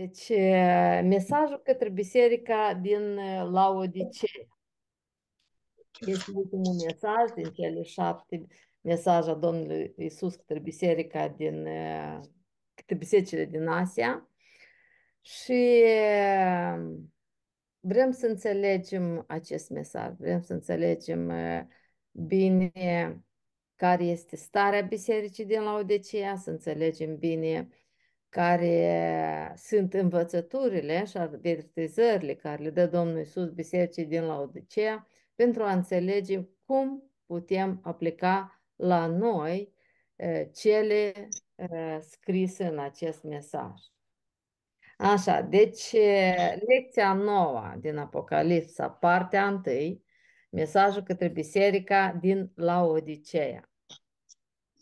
Deci, mesajul către biserica din Laodicea este ultimul mesaj din cele șapte mesaje a Domnului Isus către biserica din, către bisericile din Asia. Și vrem să înțelegem acest mesaj, vrem să înțelegem bine care este starea bisericii din Laodicea, să înțelegem bine care sunt învățăturile și avertizările care le dă Domnul Iisus Bisericii din Laodicea pentru a înțelege cum putem aplica la noi cele scrise în acest mesaj. Așa, deci lecția nouă din Apocalipsa, partea întâi, mesajul către biserica din Laodicea.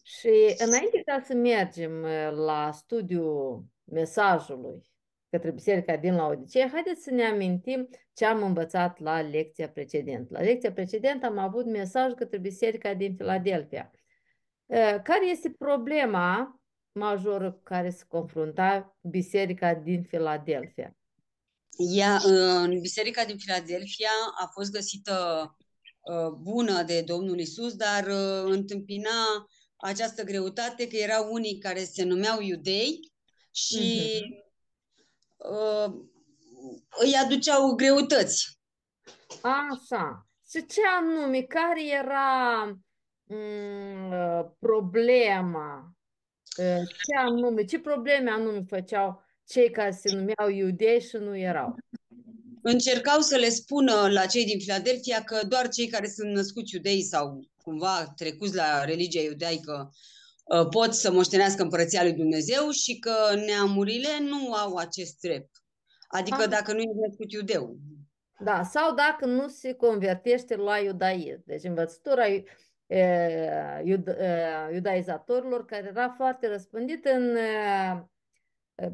Și înainte ca să mergem uh, la studiul mesajului către biserica din Laodicea, haideți să ne amintim ce am învățat la lecția precedentă. La lecția precedentă am avut mesaj către biserica din Filadelfia. Uh, care este problema majoră cu care se confrunta biserica din Filadelfia? Ea, în biserica din Filadelfia a fost găsită uh, bună de Domnul Isus, dar întâmpina această greutate că erau unii care se numeau iudei și uh-huh. uh, îi aduceau greutăți. Așa. Și ce anume, care era um, problema? Ce anume, ce probleme anume făceau cei care se numeau iudei și nu erau? Încercau să le spună la cei din Filadelfia că doar cei care sunt născuți iudei sau cumva trecuți la religia iudaică uh, pot să moștenească împărăția lui Dumnezeu și că neamurile nu au acest drept. Adică ah. dacă nu e născut iudeu. Da, sau dacă nu se convertește la iudaism. Deci învățătura iudaizatorilor care era foarte răspândită în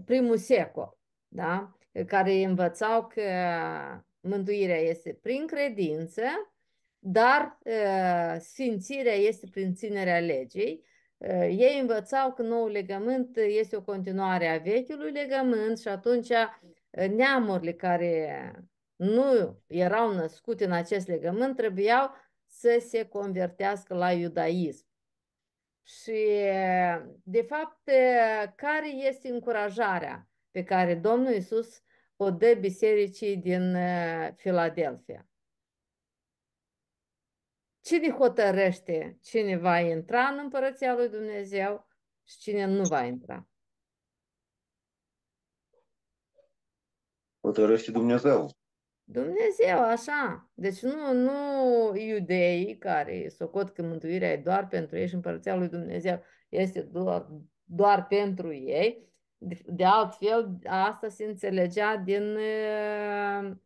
primul secol, da? care învățau că mântuirea este prin credință dar uh, sfințirea este prin ținerea legii. Uh, ei învățau că noul legământ este o continuare a vechiului legământ și atunci uh, neamurile care nu erau născute în acest legământ trebuiau să se convertească la iudaism. Și, de fapt, care este încurajarea pe care Domnul Isus o dă bisericii din Filadelfia? Cine hotărăște cine va intra în împărăția lui Dumnezeu și cine nu va intra? Hotărăște Dumnezeu. Dumnezeu, așa. Deci nu, nu iudeii care socot că mântuirea e doar pentru ei și împărăția lui Dumnezeu este doar, doar pentru ei. De, de altfel, asta se înțelegea din uh,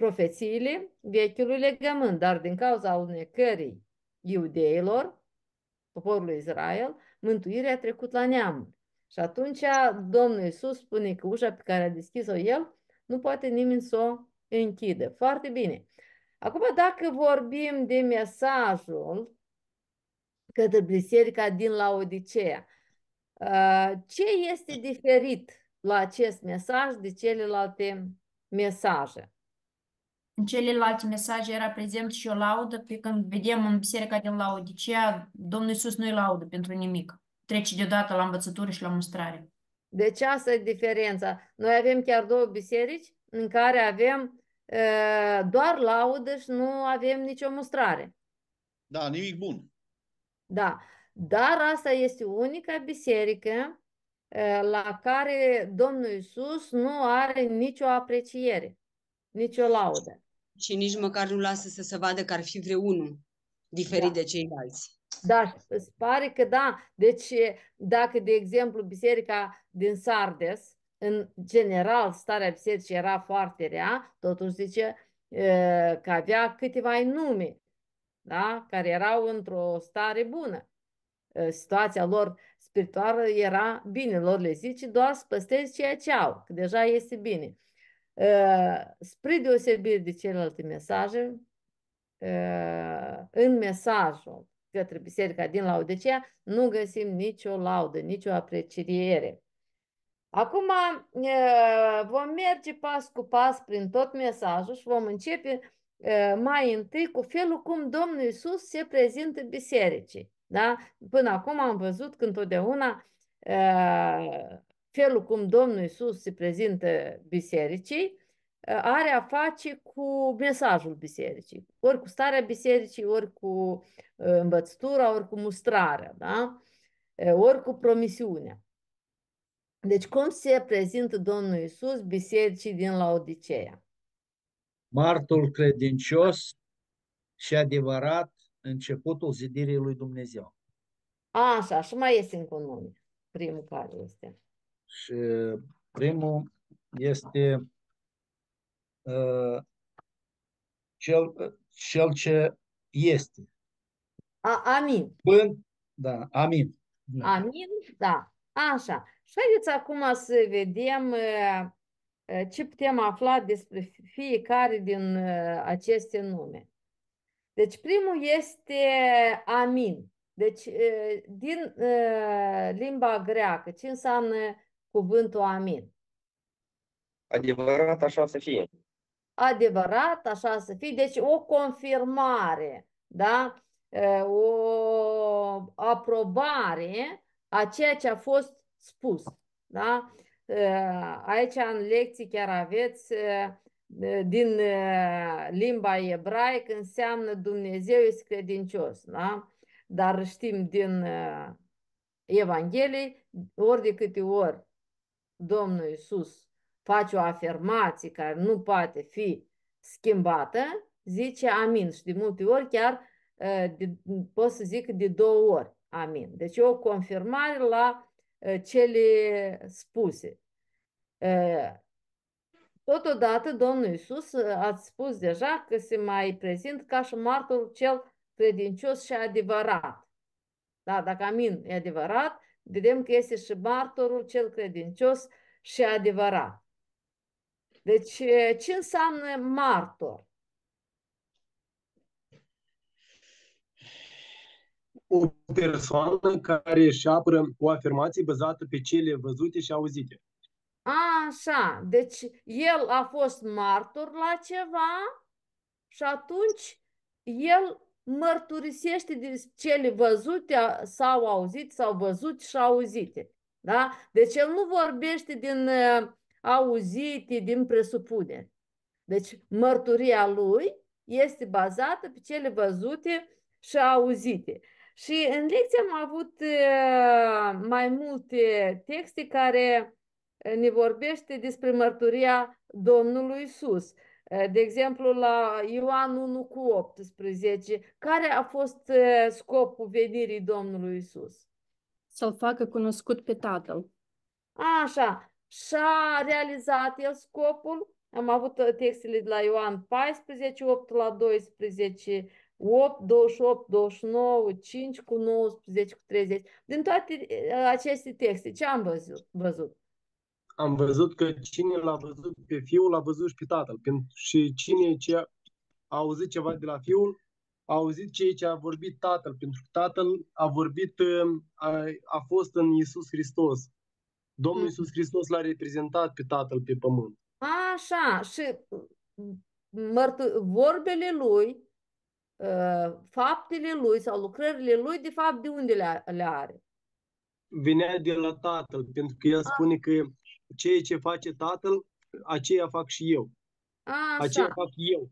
profețiile vechiului legământ, dar din cauza unecării iudeilor, poporului Israel, mântuirea a trecut la neam. Și atunci Domnul Iisus spune că ușa pe care a deschis-o El nu poate nimeni să o închidă. Foarte bine. Acum, dacă vorbim de mesajul către biserica din Laodicea, uh, ce este diferit la acest mesaj de celelalte mesaje? În celelalte mesaje era prezent și o laudă, pe când vedem în biserica din Laodicea, Domnul Iisus nu-i laudă pentru nimic. Trece deodată la învățătură și la mustrare. Deci asta e diferența. Noi avem chiar două biserici în care avem uh, doar laudă și nu avem nicio mustrare. Da, nimic bun. Da, dar asta este unica biserică uh, la care Domnul Iisus nu are nicio apreciere, nicio laudă și nici măcar nu lasă să se vadă că ar fi vreunul diferit da. de ceilalți. Da, îți pare că da. Deci, dacă, de exemplu, biserica din Sardes, în general, starea bisericii era foarte rea, totuși zice că avea câteva nume, da? care erau într-o stare bună. Situația lor spirituală era bine, lor le zice doar să păstrezi ceea ce au, că deja este bine. Spre deosebire de celelalte mesaje, în mesajul către biserica din Laodicea nu găsim nicio laudă, nicio apreciere. Acum vom merge pas cu pas prin tot mesajul și vom începe mai întâi cu felul cum Domnul Isus se prezintă bisericii. Da? Până acum am văzut că întotdeauna felul cum Domnul Isus se prezintă bisericii are a face cu mesajul bisericii, ori cu starea bisericii, ori cu învățătura, ori cu mustrarea, da? ori cu promisiunea. Deci cum se prezintă Domnul Isus bisericii din Laodicea? Martul credincios și adevărat începutul zidirii lui Dumnezeu. Așa, și mai este încă un nume. Primul care este? Și primul este uh, cel, cel ce este. A, amin. Până, da, amin. Da. Amin, da. Așa. Și haideți acum să vedem ce putem afla despre fiecare din aceste nume. Deci primul este amin. Deci din limba greacă, ce înseamnă cuvântul amin? Adevărat așa să fie. Adevărat așa să fie. Deci o confirmare, da? o aprobare a ceea ce a fost spus. Da? Aici în lecții chiar aveți din limba ebraică înseamnă Dumnezeu este credincios. Da? Dar știm din Evanghelie, ori de câte ori Domnul Iisus face o afirmație care nu poate fi schimbată, zice amin. Și de multe ori chiar de, pot să zic de două ori amin. Deci o confirmare la cele spuse. Totodată, Domnul Iisus ați spus deja că se mai prezint ca și martorul cel credincios și adevărat. Da, dacă amin e adevărat, vedem că este și martorul cel credincios și adevărat. Deci, ce înseamnă martor? o persoană care își apără o afirmație bazată pe cele văzute și auzite. Așa, deci el a fost martor la ceva și atunci el mărturisește de cele văzute sau auzite sau văzute și auzite. Da? Deci el nu vorbește din uh, auzite, din presupuneri. Deci mărturia lui este bazată pe cele văzute și auzite. Și în lecție am avut mai multe texte care ne vorbește despre mărturia Domnului Isus. De exemplu, la Ioan 1 cu 18, care a fost scopul venirii Domnului Isus? Să-L facă cunoscut pe Tatăl. Așa, și-a realizat el scopul. Am avut textele de la Ioan 14, 8 la 12, 8, 28, 29, 5 cu 19 cu 30. Din toate aceste texte, ce am văzut? văzut? Am văzut că cine l-a văzut pe fiul, l-a văzut și pe tatăl. Și cine ce a auzit ceva de la fiul, a auzit ceea ce a vorbit tatăl, pentru că tatăl a vorbit, a, a fost în Isus Hristos. Domnul Isus Hristos l-a reprezentat pe tatăl pe pământ. Așa, și mărtu- vorbele lui faptele lui sau lucrările lui, de fapt, de unde le, le are? Venea de la tatăl, pentru că el spune că ceea ce face tatăl, aceea fac și eu. Așa. Aceea fac eu.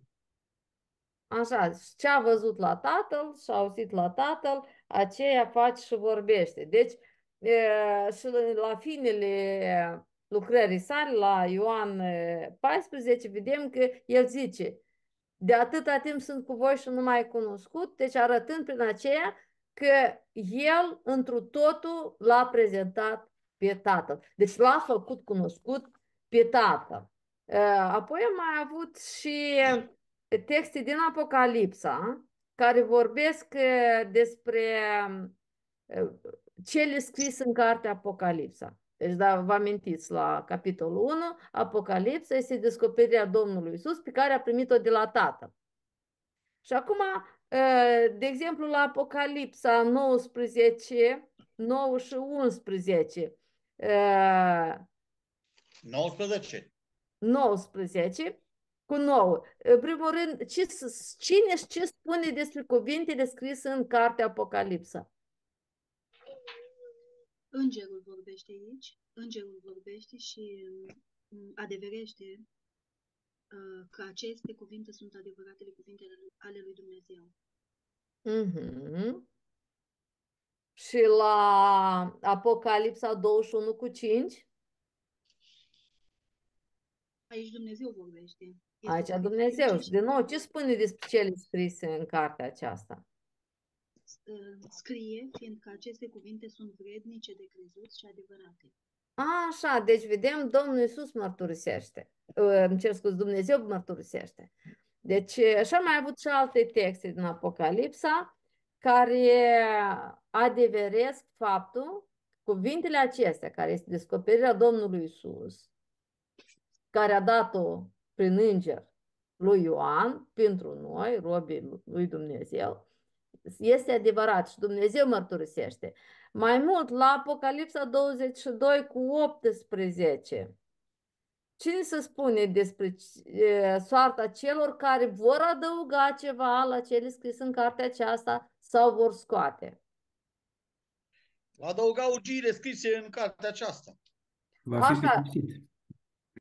Așa, ce a văzut la tatăl și a auzit la tatăl, aceea face și vorbește. Deci, e, și la finele lucrării sale, la Ioan 14, vedem că el zice, de atâta timp sunt cu voi și nu mai cunoscut, deci arătând prin aceea că el întru totul l-a prezentat pe tatăl. Deci l-a făcut cunoscut pe tatăl. Apoi am mai avut și texte din Apocalipsa care vorbesc despre cele scris în cartea Apocalipsa. Deci, da, vă amintiți la capitolul 1, Apocalipsa este descoperirea Domnului Isus pe care a primit-o de la Tatăl. Și acum, de exemplu, la Apocalipsa 19, 9 și 11, 19. 19 cu 9. În primul rând, ce, s- cine și ce spune despre cuvintele scrise în cartea Apocalipsa? Îngerul vorbește aici, îngerul vorbește și mm, adeverește uh, că aceste cuvinte sunt adevăratele cuvinte ale- ale lui Dumnezeu. Mhm. Și la Apocalipsa 21 cu 5, Aici Dumnezeu vorbește. Este aici vorbită Dumnezeu. prin Și din nou, ce spune despre cele scrise în cartea aceasta? uh, scrie, fiindcă aceste cuvinte sunt vrednice de crezut și adevărate. Așa, deci vedem, Domnul Iisus mărturisește. Uh, Îmi cer scuze, Dumnezeu mărturisește. Deci, așa am mai avut și alte texte din Apocalipsa care adeveresc faptul, cuvintele acestea, care este descoperirea Domnului Iisus, care a dat-o prin înger lui Ioan pentru noi, robii lui Dumnezeu, este adevărat și Dumnezeu mărturisește. Mai mult, la Apocalipsa 22 cu 18, cine se spune despre e, soarta celor care vor adăuga ceva la cele scrise în cartea aceasta sau vor scoate? Va adăuga urgiile scrise în cartea aceasta. Va fi Așa. pedepsit.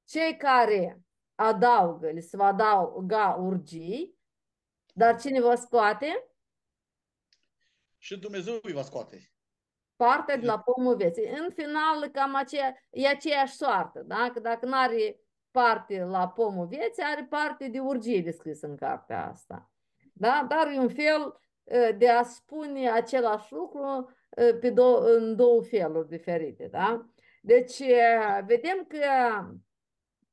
Cei care adaugă, le se va adauga urgii, dar cine va scoate? Și Dumnezeu îi va scoate. Partea de la pomul vieții. În final, cam aceea, e aceeași soartă. Da? Că dacă nu are parte la pomul vieții, are parte de urgie descris în cartea asta. Da? Dar e un fel uh, de a spune același lucru uh, pe două, în două feluri diferite. Da? Deci, uh, vedem că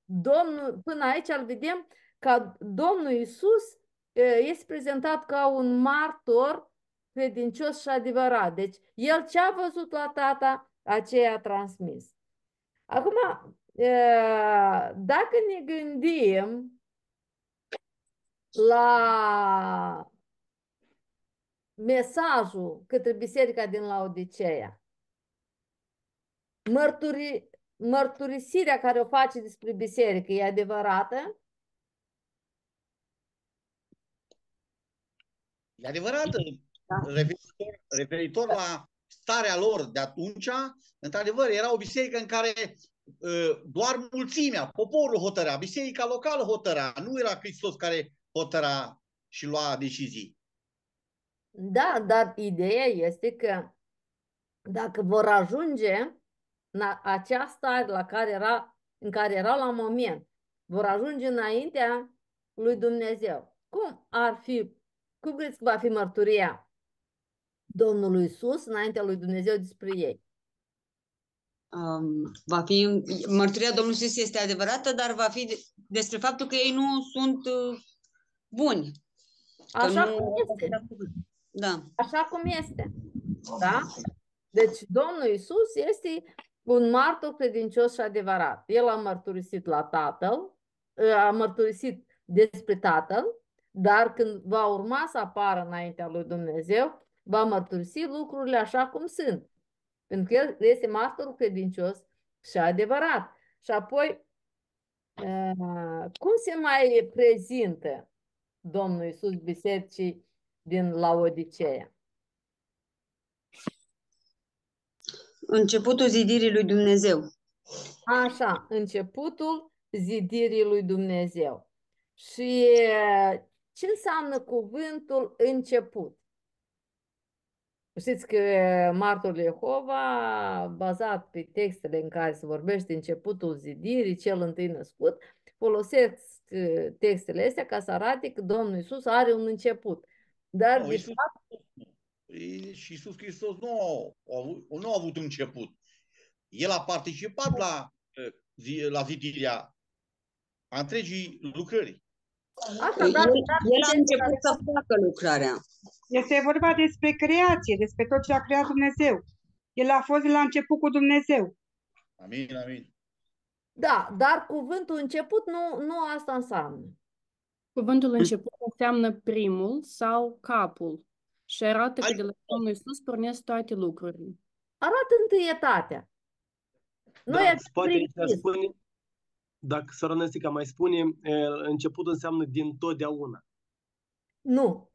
Domnul, până aici îl vedem că Domnul Iisus uh, este prezentat ca un martor credincios și adevărat. Deci, el ce a văzut la tata, aceea a transmis. Acum, e, dacă ne gândim la mesajul către biserica din Laodiceea, mărturi, mărturisirea care o face despre biserică e adevărată? E adevărat, Da. referitor, referitor la starea lor de atunci, într-adevăr, era o biserică în care uh, doar mulțimea, poporul hotărea, biserica locală hotărea, nu era Hristos care hotăra și lua decizii. Da, dar ideea este că dacă vor ajunge în a- acea stare la care era, în care erau la moment, vor ajunge înaintea lui Dumnezeu. Cum ar fi, cum crezi că va fi mărturia Domnului Isus înaintea lui Dumnezeu despre ei? Um, va fi, mărturia Domnului Iisus este adevărată, dar va fi de- despre faptul că ei nu sunt uh, buni. Că Așa nu- cum este. Da. Așa cum este. Da? Deci Domnul Isus este un martor credincios și adevărat. El a mărturisit la Tatăl, a mărturisit despre Tatăl, dar când va urma să apară înaintea lui Dumnezeu, va mărturisi lucrurile așa cum sunt. Pentru că el este martorul credincios și adevărat. Și apoi, uh, cum se mai prezintă Domnul Isus bisericii din Laodiceea? Începutul zidirii lui Dumnezeu. Așa, începutul zidirii lui Dumnezeu. Și uh, ce înseamnă cuvântul început? Știți că martorul Jehova, bazat pe textele în care se vorbește începutul zidirii, cel întâi născut, folosesc uh, textele astea ca să arate că Domnul Isus are un început. Dar, Nu, de Iisus, fapt, și Iisus Hristos nu a, avut, nu a avut început. El a participat la, uh, zi- la zidirea a întregii lucrări. Asta, El, dar, dar el a început să facă lucrarea. Este vorba despre creație, despre tot ce a creat Dumnezeu. El a fost la început cu Dumnezeu. Amin, amin. Da, dar cuvântul început nu, nu asta înseamnă. Cuvântul început înseamnă primul sau capul și arată că Ai- de la Domnul Iisus pornesc toate lucrurile. Arată întâietatea. Noi Da, avem poate aici primit. spune, dacă Sărănăstica mai spune, e, începutul înseamnă din totdeauna. Nu.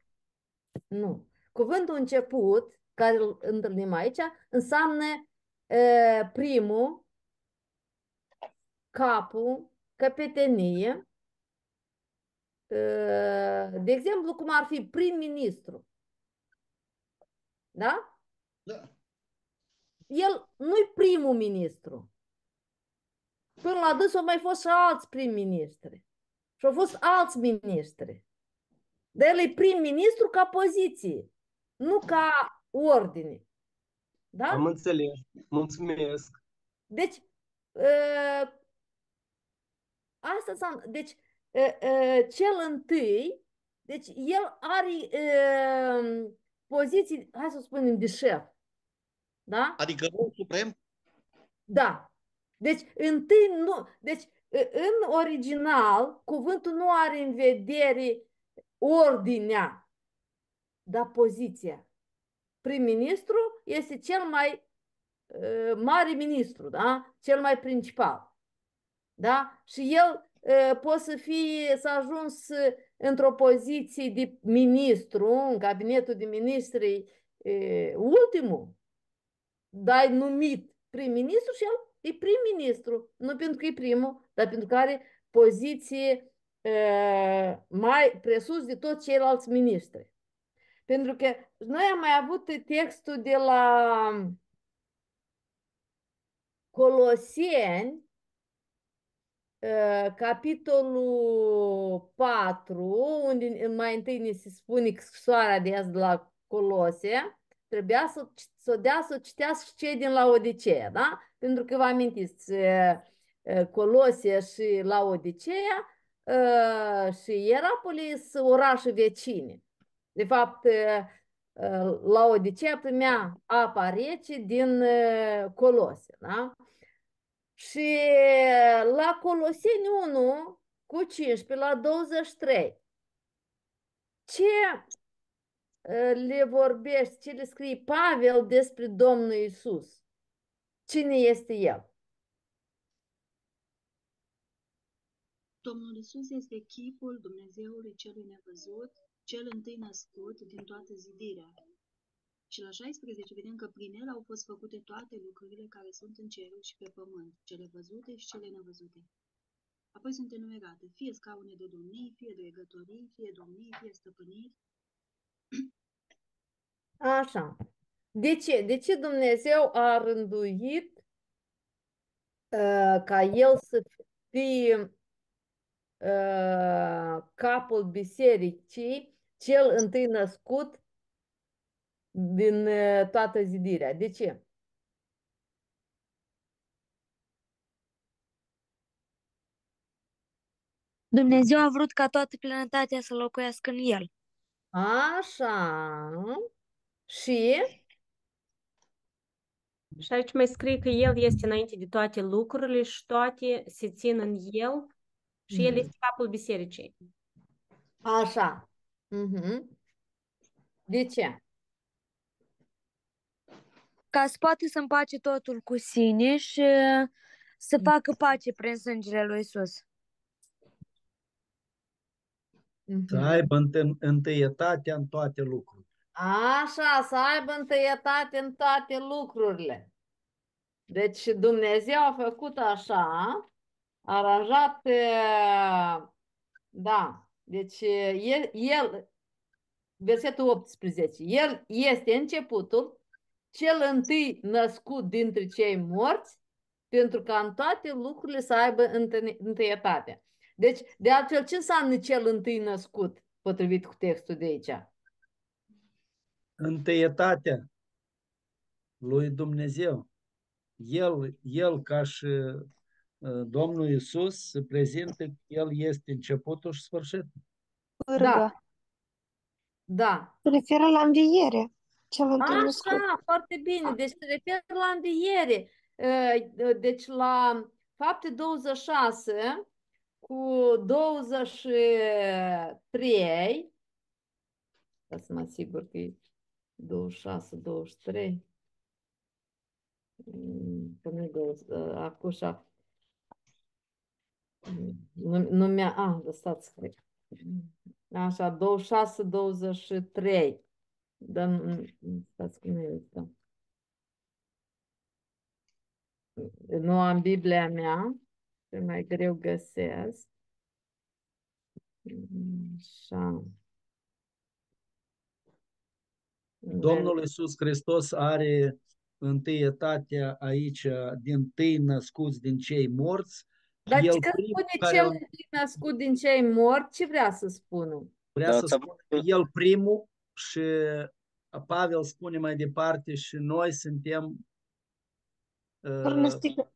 Nu. Cuvântul început, care îl întâlnim aici, înseamnă e, primul, capul, căpetenie. E, de exemplu, cum ar fi prim-ministru. Da? Da. El nu-i primul ministru. Până la dâns au mai fost și alți prim-ministri. Și au fost alți ministri. Dar el e prim-ministru ca poziție, nu ca ordine. Da? Am înțeles. Mulțumesc. Deci, uh, asta înseamnă, deci, uh, uh, cel întâi, deci el are uh, poziții, hai să spunem, de șef. Da? Adică rău suprem? Da. Deci, întâi nu, deci, în original, cuvântul nu are în vedere ordinea, dar poziția. Prim-ministru este cel mai uh, mare ministru, da? Cel mai principal. Da? Și el uh, poate să fie, să ajuns într-o poziție de ministru, în cabinetul de ministri, uh, ultimul, dar numit prim-ministru și el e prim-ministru, nu pentru că e primul, dar pentru că are poziție uh, mai presus de toți ceilalți ministri. Pentru că noi am mai avut textul de la Coloseni, uh, capitolul 4, unde mai întâi ne se spune scrisoarea de azi de la Colose, trebuia să, să dea să citească cei din Laodicea, da? Pentru că vă amintiți, Colosia și Laodicea și Ierapolis orașe vecine. De fapt, Laodicea primea apa rece din Colosia, da? Și la Coloseni 1 cu 15 la 23 ce le vorbește, ce le scrie Pavel despre Domnul Isus. Cine este El? Domnul Isus este chipul Dumnezeului celui nevăzut, cel întâi născut din toată zidirea. Și la 16 vedem că prin el au fost făcute toate lucrurile care sunt în cerul și pe pământ, cele văzute și cele nevăzute. Apoi sunt enumerate, fie scaune de domnii, fie dregătorii, fie domnii, fie stăpâniri, Așa. De ce? De ce Dumnezeu a rânduit uh, ca el să fie uh, capul bisericii, cel întâi născut din uh, toată zidirea? De ce? Dumnezeu a vrut ca toată plinătatea să locuiască în el. Așa. Și Și aici mai scrie că El este înainte de toate lucrurile și toate se țin în El și El Mhm. este capul bisericii. așa. Mhm. De ce? Ca să poată să împace totul cu sine și să facă pace prin sângele lui Isus. Să Mhm. aibă întâi- întâietatea în toate lucrurile. Așa, să aibă întâietate în toate lucrurile. Deci Dumnezeu a făcut așa, a aranjat, eh, da, deci eh, el, el, versetul 18, el este începutul, cel întâi născut dintre cei morți, pentru ca în toate lucrurile să aibă întâi- întâietate. Deci, de altfel, ce înseamnă cel întâi născut, potrivit cu textul de aici? Întâietatea lui Dumnezeu. El, el ca și uh, Domnul Iisus se prezintă că El este începutul și sfârșitul. Da, da. Se referă la înviere, cel întâi născut. Așa, foarte bine. Deci se referă la înviere. Uh, Deci la fapte 26 cu 23, ca să mă asigur că e 26, 23, Mm, că nu-i 20, uh, acum șapte. Nu, nu mi-a... A, lăsați scrie. Așa, 26, 23. Dar nu, nu- stați cum e asta. Nu am Biblia mea, e mai greu găsesc. Așa. Domnul Iisus Hristos are întâietatea aici din tâi născuți din cei morți. Dar El ce primul spune care cel îl- întâi născut din cei morți? Ce vrea să spună? Vrea Da, să ți-a- spună că el primul și Pavel spune mai departe și noi suntem uh,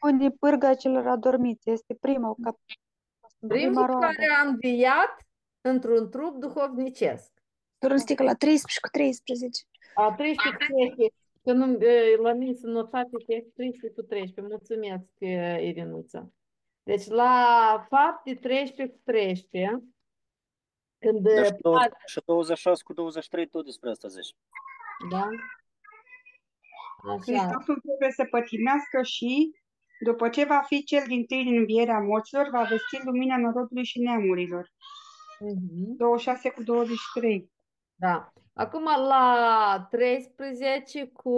Turnăstic. Unde pârga celor adormiți este primul cap. Primul Prima roadă. care a înviat într-un trup duhovnicesc. Turnăstic la 13 cu 13. A 13 cu 13. Că nu, e, la mine sunt notate că e 13 cu 13. Mulțumesc, e, Irinuța. Deci la fapte 13 cu 13, când Dar și, e, 20, și 26 cu 23 tot despre asta zici. da? Așa. Hristosul trebuie să pătimească și, după ce va fi cel din tâi din învierea morților, va vesti lumina norodului și neamurilor. Mhm. 26 cu 23. Da. Acum la 13 cu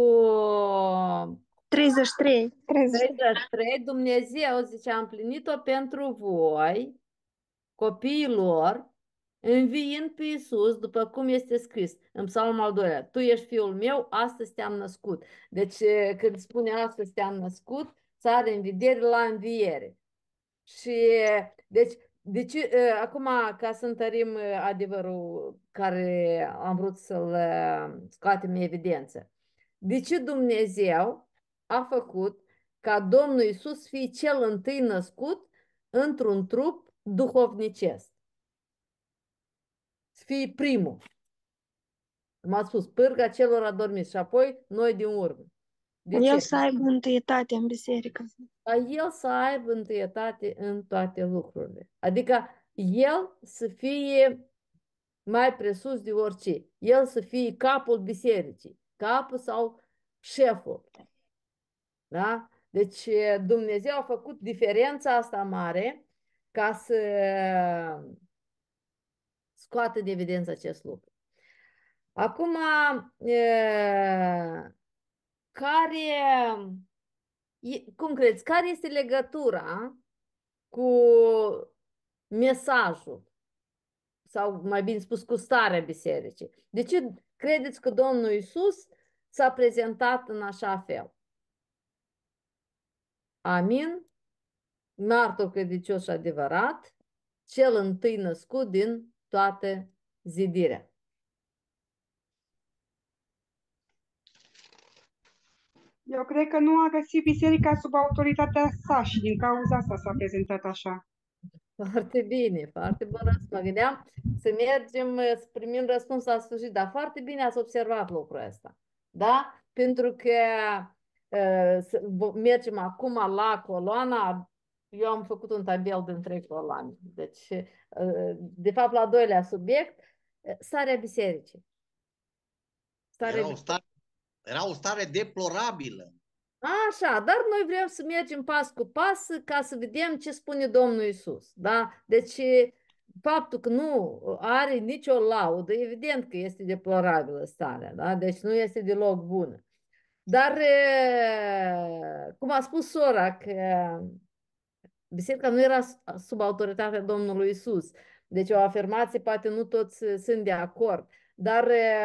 33. 33, Dumnezeu zice, a împlinit-o pentru voi, copiilor, înviind pe Iisus, după cum este scris în Psalmul al doilea. Tu ești fiul meu, astăzi te-am născut. Deci e, când spune astăzi te-am născut, să are în vedere la înviere. Și deci, deci e, acum ca să întărim e, adevărul care am vrut să-l e, scoatem în evidență. De ce Dumnezeu a făcut ca Domnul Iisus fie cel întâi născut într-un trup duhovnicesc? Să fie primul. M-a spus, pârga celor adormiți și apoi noi din urmă. De El ce? să aibă întâietate în biserică. Ca el să aibă întâietate în toate lucrurile. Adică el să fie mai presus de orice. El să fie capul bisericii, capul sau șeful. Da? Deci Dumnezeu a făcut diferența asta mare ca să scoată de evidență acest lucru. Acum, e, care, e- cum credeți, care este legătura cu mesajul sau mai bine spus cu starea bisericii? De ce credeți că Domnul Iisus s-a prezentat în așa fel? Amin? Martor credincios și adevărat, cel întâi născut din toată zidirea. Eu cred că nu a găsit biserica sub autoritatea sa și din cauza asta s-a prezentat așa. Foarte bine, foarte bun răspuns. Mă gândeam să mergem uh, să primim răspuns la sfârșit, dar foarte bine ați observat lucrul ăsta. Da? Pentru că uh, să- vo- mergem acum la coloana, eu am făcut un tabel din trei coloane. Deci, uh, de fapt, la al doilea subiect, uh, starea bisericii. Starea Era o stare, era o stare deplorabilă. Așa, dar noi vrem să mergem pas cu pas ca să vedem ce spune Domnul Isus. Da? Deci, faptul că nu are nicio laudă, evident că este deplorabilă starea, da? Deci nu este deloc bună. Dar, e, cum a spus sora, că biserica nu era sub autoritatea Domnului Isus. Deci o afirmație, poate nu toți sunt de acord. Dar e,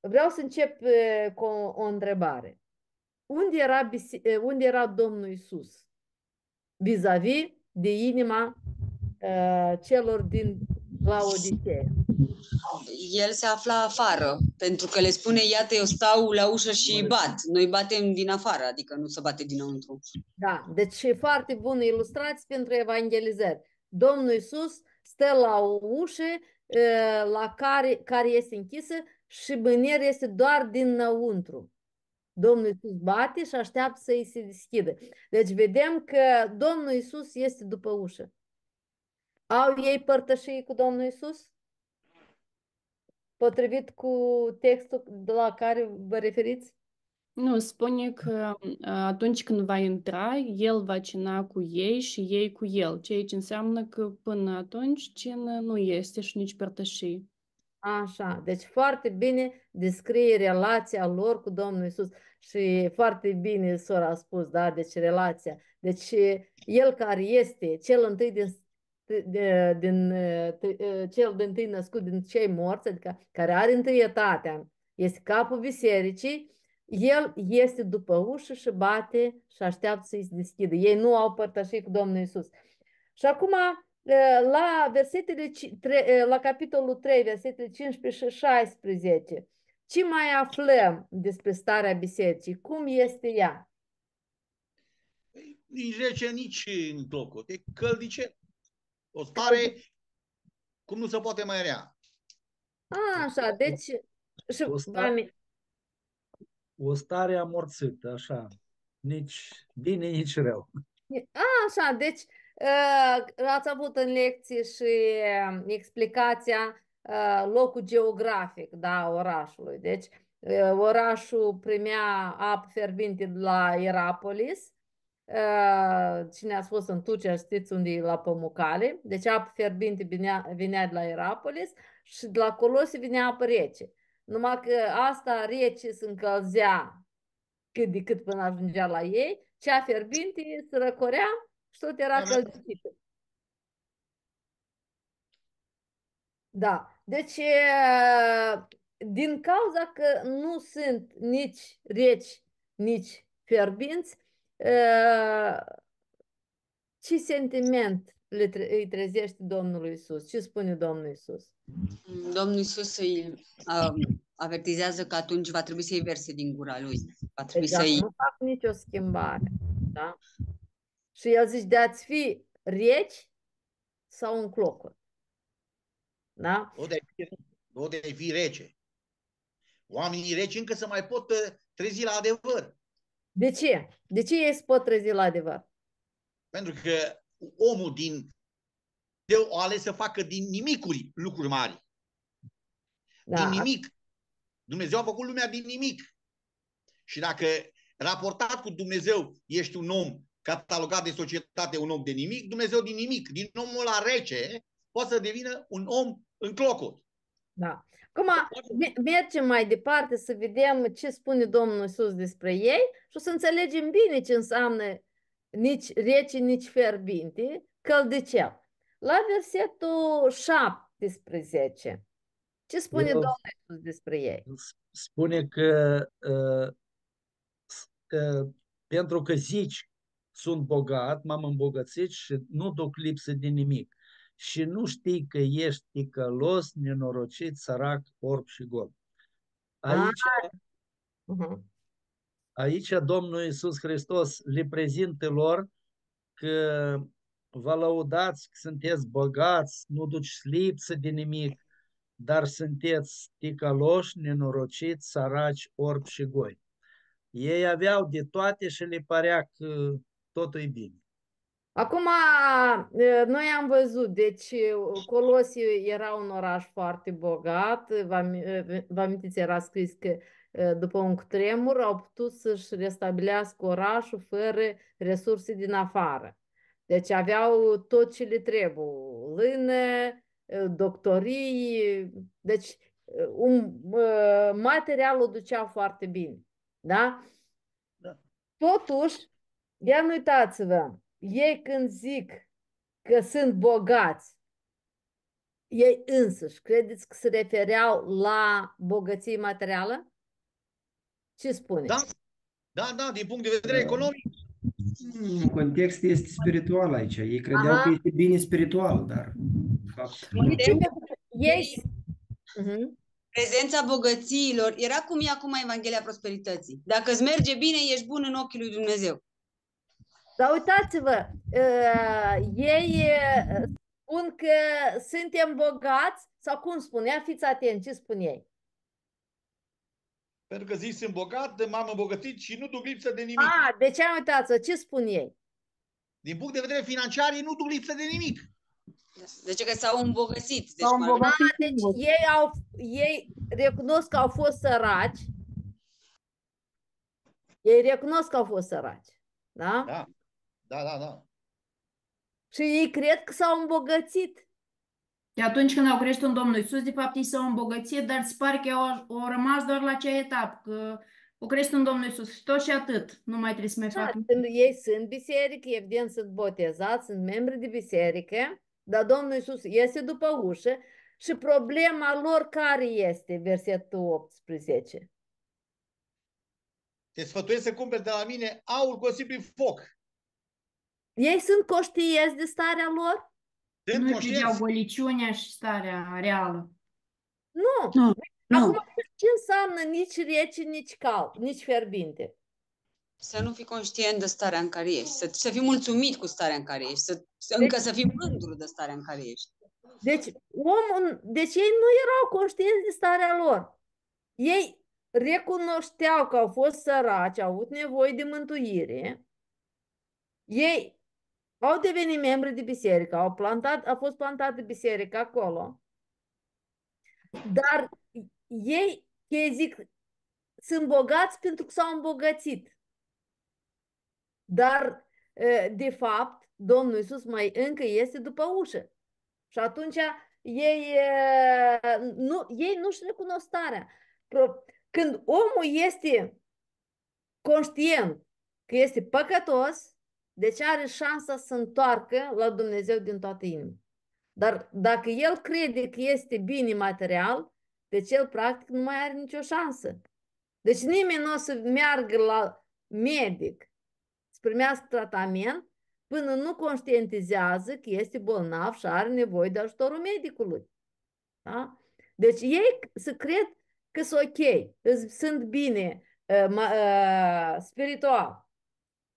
vreau să încep e, cu o, o întrebare. Unde era, bise- e, unde era Domnul Isus? Vis-a-vis de inima uh, celor din Laodicea. El se afla afară, pentru că le spune, iată, eu stau la ușă și bat. Noi batem din afară, adică nu se bate dinăuntru. Da, deci e foarte bună ilustrație pentru evangelizări. Domnul Isus stă la o ușă uh, la care, care este închisă și mânier este doar dinăuntru. Domnul Isus bate și așteaptă să îi se deschidă. Deci vedem că Domnul Isus este după ușă. Au ei părtășie cu Domnul Isus? Potrivit cu textul de la care vă referiți? Nu, spune că uh, atunci când va intra, el va cina cu ei și ei cu el, ceea ce înseamnă că până atunci cină nu este și nici părtășie. Așa, deci foarte bine descrie relația lor cu Domnul Isus și foarte bine sora a spus, da, deci relația. Deci el care este cel întâi din, de, din cel din tâi născut din cei morți, adică care are întâietatea, este capul bisericii, el este după ușă și bate și așteaptă să-i se deschidă. Ei nu au părtășit cu Domnul Isus. Și acum la versetele, la capitolul 3, versetele 15 și 16, ce mai aflăm despre starea bisericii? Cum este ea? Nici rece, nici în clocot. E căldice. O stare cum nu se poate mai rea. A, așa, deci... Și, O stare, o stare amorțită, așa. Nici bine, nici rău. A, așa, deci uh, ați avut în lecție și uh, explicația uh, locul geografic, da, orașului. Deci orașul primea apă fierbinte de la Irapolis, cine a fost în Tucea, știți unde e la Pămucale, deci apă fierbinte vinea, vinea de la Irapolis și de la Colosi vinea apă rece. Numai că asta rece se încălzea cât de cât până ajungea la ei, cea fierbinte se răcorea și tot era călzită. Da, deci din cauza că nu sunt nici reci, nici fierbinți, ce sentiment le tre- îi trezește Domnul Isus? Ce spune Domnul Isus? Domnul Isus îi um, avertizează că atunci va trebui să-i verse din gura lui. Va trebui Exact, să-i... nu fac nicio schimbare. Da? Și el zice de a-ți fi reci sau în clocuri. Da? O de, o de fi rece. Oamenii reci încă se mai pot uh, trezi la adevăr. De ce? De ce ei se pot trezi la adevăr? Pentru că omul din Dumnezeu o ales să facă din nimicuri lucruri mari. Da. Din nimic. Dumnezeu a făcut lumea din nimic. Și dacă raportat cu Dumnezeu ești un om catalogat de societate un om de nimic, Dumnezeu din nimic, din omul la rece, poate să devină un om în clocot. Da. Acum mergem mai departe să vedem ce spune Domnul Iisus despre ei și o să înțelegem bine ce înseamnă nici rece, nici fierbinte, căldicel. La versetul 17, ce spune Eu- Domnul Iisus despre ei? Spune că uh, uh, pentru că zici sunt bogat, m-am îmbogățit și nu duc lipsă de nimic. Și nu știi că ești ticălos, nenorocit, sărac, orb și gol. Aici, Uh-huh. aici Domnul Iisus Hristos le prezintă lor că vă lăudați că sunteți bogați, nu duci lipsă de nimic, dar sunteți ticăloși, nenorociți, săraci, orbi și goi. Ei aveau de toate și le părea că totul e bine. Acum, e, noi am văzut, deci Colosii era un oraș foarte bogat, vă am- e, vă amintiți, era scris că e, după un cutremur au putut să-și restabilească orașul fără resurse din afară. Deci aveau tot ce le trebuie, lână, e, doctorii, deci e, un, e, materialul duceau foarte bine, da? Totuși, ia nu uitați-vă, ei când zic că sunt bogați, ei însuși, credeți că se refereau la bogăție materială? Ce spune? Da, da, da, din punct de vedere economic. În context este spiritual aici. Ei credeau Aha. că este bine spiritual, dar de fapt nu. Ei... Mhm. Prezența bogățiilor era cum e acum Evanghelia Prosperității. Dacă îți merge bine, ești bun în ochii lui Dumnezeu. Dar uitați-vă, uh, ei uh, spun că suntem bogați sau cum spunea? Fiți atenți, ce spun ei? Pentru că zici sunt bogat, m-am îmbogățit și nu duc lipsă de nimic. A, deci am uitați-vă, ce spun ei? Din punct de vedere financiar, ei nu duc lipsă de nimic. Deci că s-au îmbogățit. Deci S-au cu îmbogățit A, deci ei, au, ei recunosc că au fost săraci, Ei recunosc că au fost săraci. Da? Da, da, da, da. Și ei cred că s-au îmbogățit. Și atunci când au creștit în Domnul Iisus, de fapt ei s-au îmbogățit, dar se pare că au, au rămas doar la acea etapă, că au creștit în Domnul Iisus și tot și atât. Nu mai trebuie să mai Da, facă. când ei sunt biserică, evident sunt botezați, sunt membri de biserică, dar Domnul Iisus iese după ușă și problema lor care este? Versetul 18. Te sfătuiesc să cumperi de la mine aur cosit prin foc. Ei sunt conștienți de starea lor? Sunt Nu conștienți. vedeau goliciunea și starea reală. Nu. Nu, nu. Acum, ce înseamnă nici rece, nici cald, nici fierbinte? Să nu fii conștient de starea în care ești, să, să fii mulțumit cu starea în care ești, să, să, încă să fii mândru de starea în care ești. Deci, omul, deci ei nu erau conștienți de starea lor. Ei recunoșteau că au fost săraci, au avut nevoie de mântuire. Ei au devenit membri de biserică, au plantat, a fost plantată biserică acolo. Dar ei, ei zic, sunt bogați pentru că s-au îmbogățit. Dar, eh, de fapt, Domnul Iisus mai încă este după ușă. Și atunci ei, eh, nu, ei nu-și recunosc starea. Pro- Când omul este conștient că este păcătos, deci are șansa să întoarcă la Dumnezeu din toată inima. Dar dacă el crede că este bine material, deci el practic nu mai are nicio șansă. Deci nimeni nu o să meargă la medic să primească tratament până nu conștientizează că este bolnav și are nevoie de ajutorul medicului. Da? Deci ei să cred că sunt ok, îs- sunt bine uh, ma- uh, spiritual.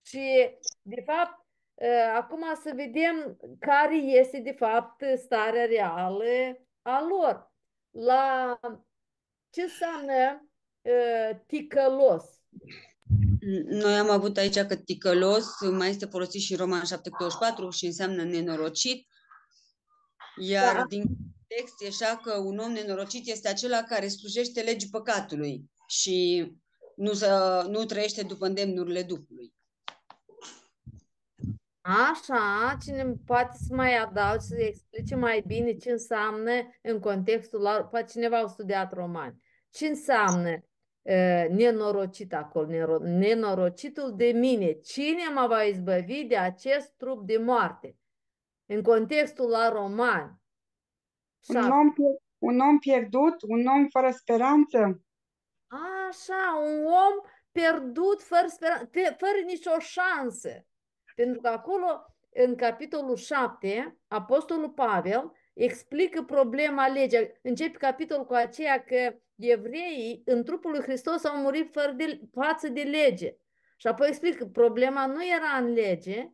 Și, de fapt, uh, acum să vedem care este, de fapt, starea reală a lor. La ce înseamnă uh, ticălos? Noi am avut aici că ticălos mai este folosit și în Roman 7:24 și înseamnă nenorocit. Iar Da. din text e așa că un om nenorocit este acela care slujește legii păcatului și nu, să, nu trăiește după îndemnurile Duhului. Așa, cine poate să mai adaugi, să explice mai bine ce înseamnă în contextul la, poate cineva a studiat romani, ce înseamnă uh, nenorocit acolo, nero- nenorocitul de mine, cine mă va izbăvi de acest trup de moarte? În contextul la romani. Un Șapte. om, pier- un om pierdut, un om fără speranță. Așa, un om pierdut fără, speran- pe- fără nicio șansă. Pentru că acolo, în capitolul 7, Apostolul Pavel explică problema legii. Începe capitolul cu aceea că evreii în trupul lui Hristos au murit fără de, față de lege. Și apoi explică că problema nu era în lege,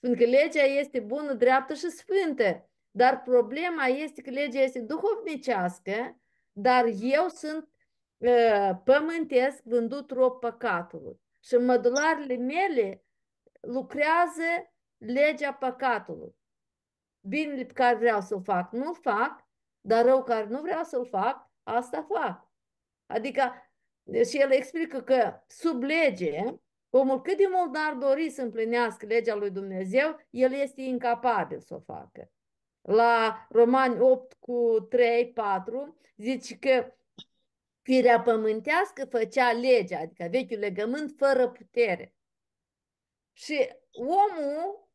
pentru că legea este bună, dreaptă și sfântă. Dar problema este că legea este duhovnicească, dar eu sunt uh, pământesc vândut rob păcatului. Și în mădularele mele lucrează legea păcatului. Binele pe care vreau să-l fac, nu-l fac, dar rău care nu vreau să-l fac, asta fac. Adică, și el explică că sub lege, omul cât de mult n-ar dori să împlinească legea lui Dumnezeu, el este incapabil să o facă. La Romani 8 cu 3, 4, zice că firea pământească făcea legea, adică vechiul legământ, fără putere. Și omul,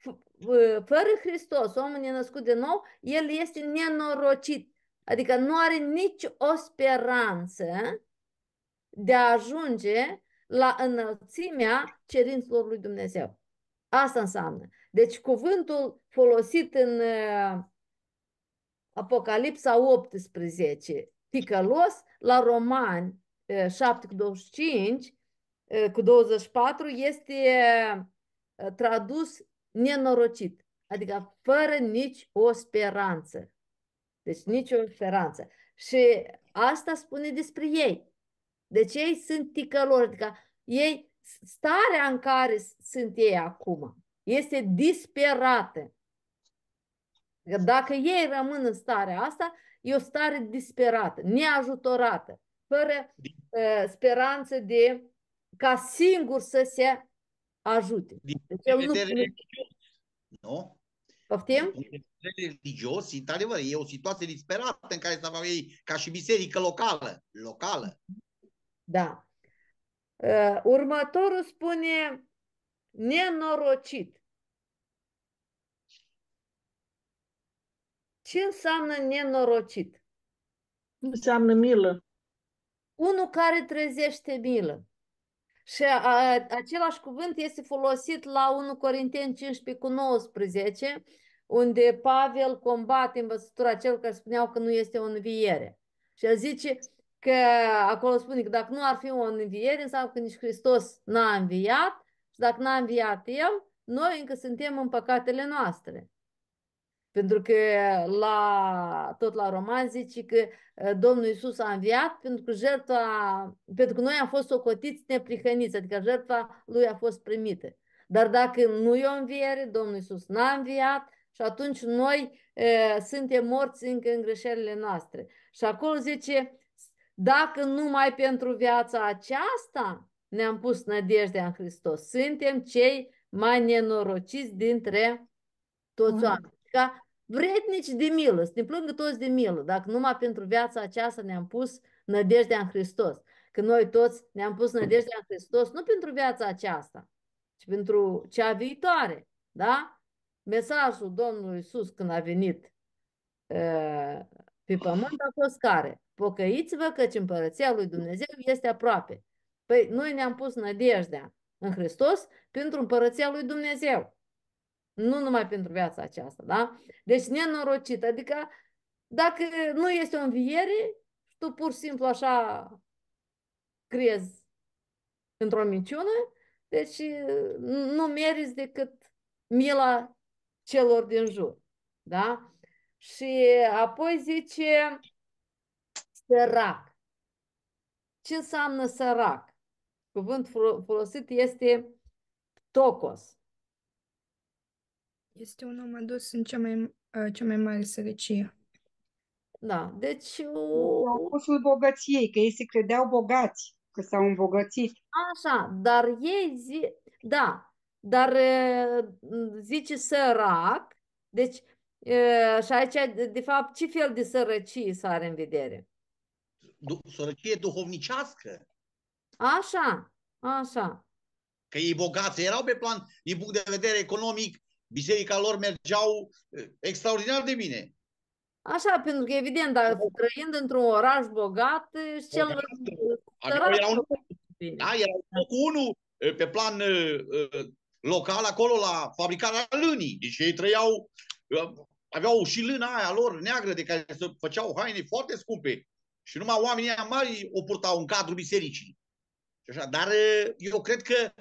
f- fără Hristos, omul nenăscut de nou, el este nenorocit. Adică nu are nici o speranță de a ajunge la înălțimea cerințelor lui Dumnezeu. Asta înseamnă. Deci cuvântul folosit în uh, Apocalipsa 18, ticălos, la Romani uh, 7 cu 25, uh, cu 24, este uh, tradus nenorocit, adică fără nici o speranță. Deci nici o speranță. Și asta spune despre ei. Deci ei sunt ticălori, adică ei, starea în care sunt ei acum este disperată. Adică Dacă ei rămân în starea asta, e o stare disperată, neajutorată, fără uh, speranță de ca singur să se ajute. Din Deci punct el de nu... vedere religios, nu? Poftim? Din punct de vedere religios, într-adevăr, e o situație disperată în care se aflau ei ca și biserică locală. Locală. Da. Uh, următorul spune nenorocit. Ce înseamnă nenorocit? Înseamnă milă. Unul care trezește milă. Și a, a, același cuvânt este folosit la 1 Corinteni 15 cu 19, unde Pavel combate învățătura celor care spuneau că nu este o înviere. Și el zice că acolo spune că dacă nu ar fi o înviere, înseamnă că nici Hristos n-a înviat și dacă n-a înviat El, noi încă suntem în păcatele noastre. Pentru că la, tot la roman zice că uh, Domnul Iisus a înviat pentru că jertfa, pentru că noi am fost socotiți neprihăniți, adică jertfa lui a fost primită. Dar dacă nu e o înviere, Domnul Iisus n-a înviat și atunci noi e, suntem morți încă în greșelile noastre. Și acolo zice, dacă numai pentru viața aceasta ne-am pus nădejdea în Hristos, suntem cei mai nenorociți dintre toți oamenii. Ca vrednici de milă, să ne plângă toți de milă, dacă numai pentru viața aceasta ne-am pus nădejdea în Hristos. Că noi toți ne-am pus nădejdea în Hristos, nu pentru viața aceasta, ci pentru cea viitoare. Da? Mesajul Domnului Iisus când a venit uh, pe pământ a fost care? Pocăiți-vă căci împărăția lui Dumnezeu este aproape. Păi noi ne-am pus nădejdea în Hristos pentru împărăția lui Dumnezeu. Nu numai pentru viața aceasta, da? Deci nenorocit, adică dacă nu este o înviere, tu pur și simplu așa crezi într-o minciună, deci nu meriți decât mila celor din jur, da? Și apoi zice sărac. Ce înseamnă sărac? Cuvântul folosit este tocos. Este un om adus în cea mai, cea mai mare sărăcie. Da, deci... Opusul bogăției, că ei se credeau bogați, că s-au îmbogățit. Așa, dar ei zi... Da, dar zice sărac, deci și aici, de fapt, ce fel de sărăcie s are în vedere? Sărăcie duhovnicească. Așa, așa. Că ei bogați erau pe plan, din punct de vedere economic, biserica lor mergeau extraordinar de bine. Așa, pentru că evident, dar trăind într-un oraș bogat, și cel mai adică erau, da, erau cu unul pe plan uh, local acolo la fabricarea lânii. Deci ei trăiau, aveau și lâna aia lor neagră de care se făceau haine foarte scumpe. Și numai oamenii aia mari o purtau în cadrul bisericii. Așa, dar eu cred că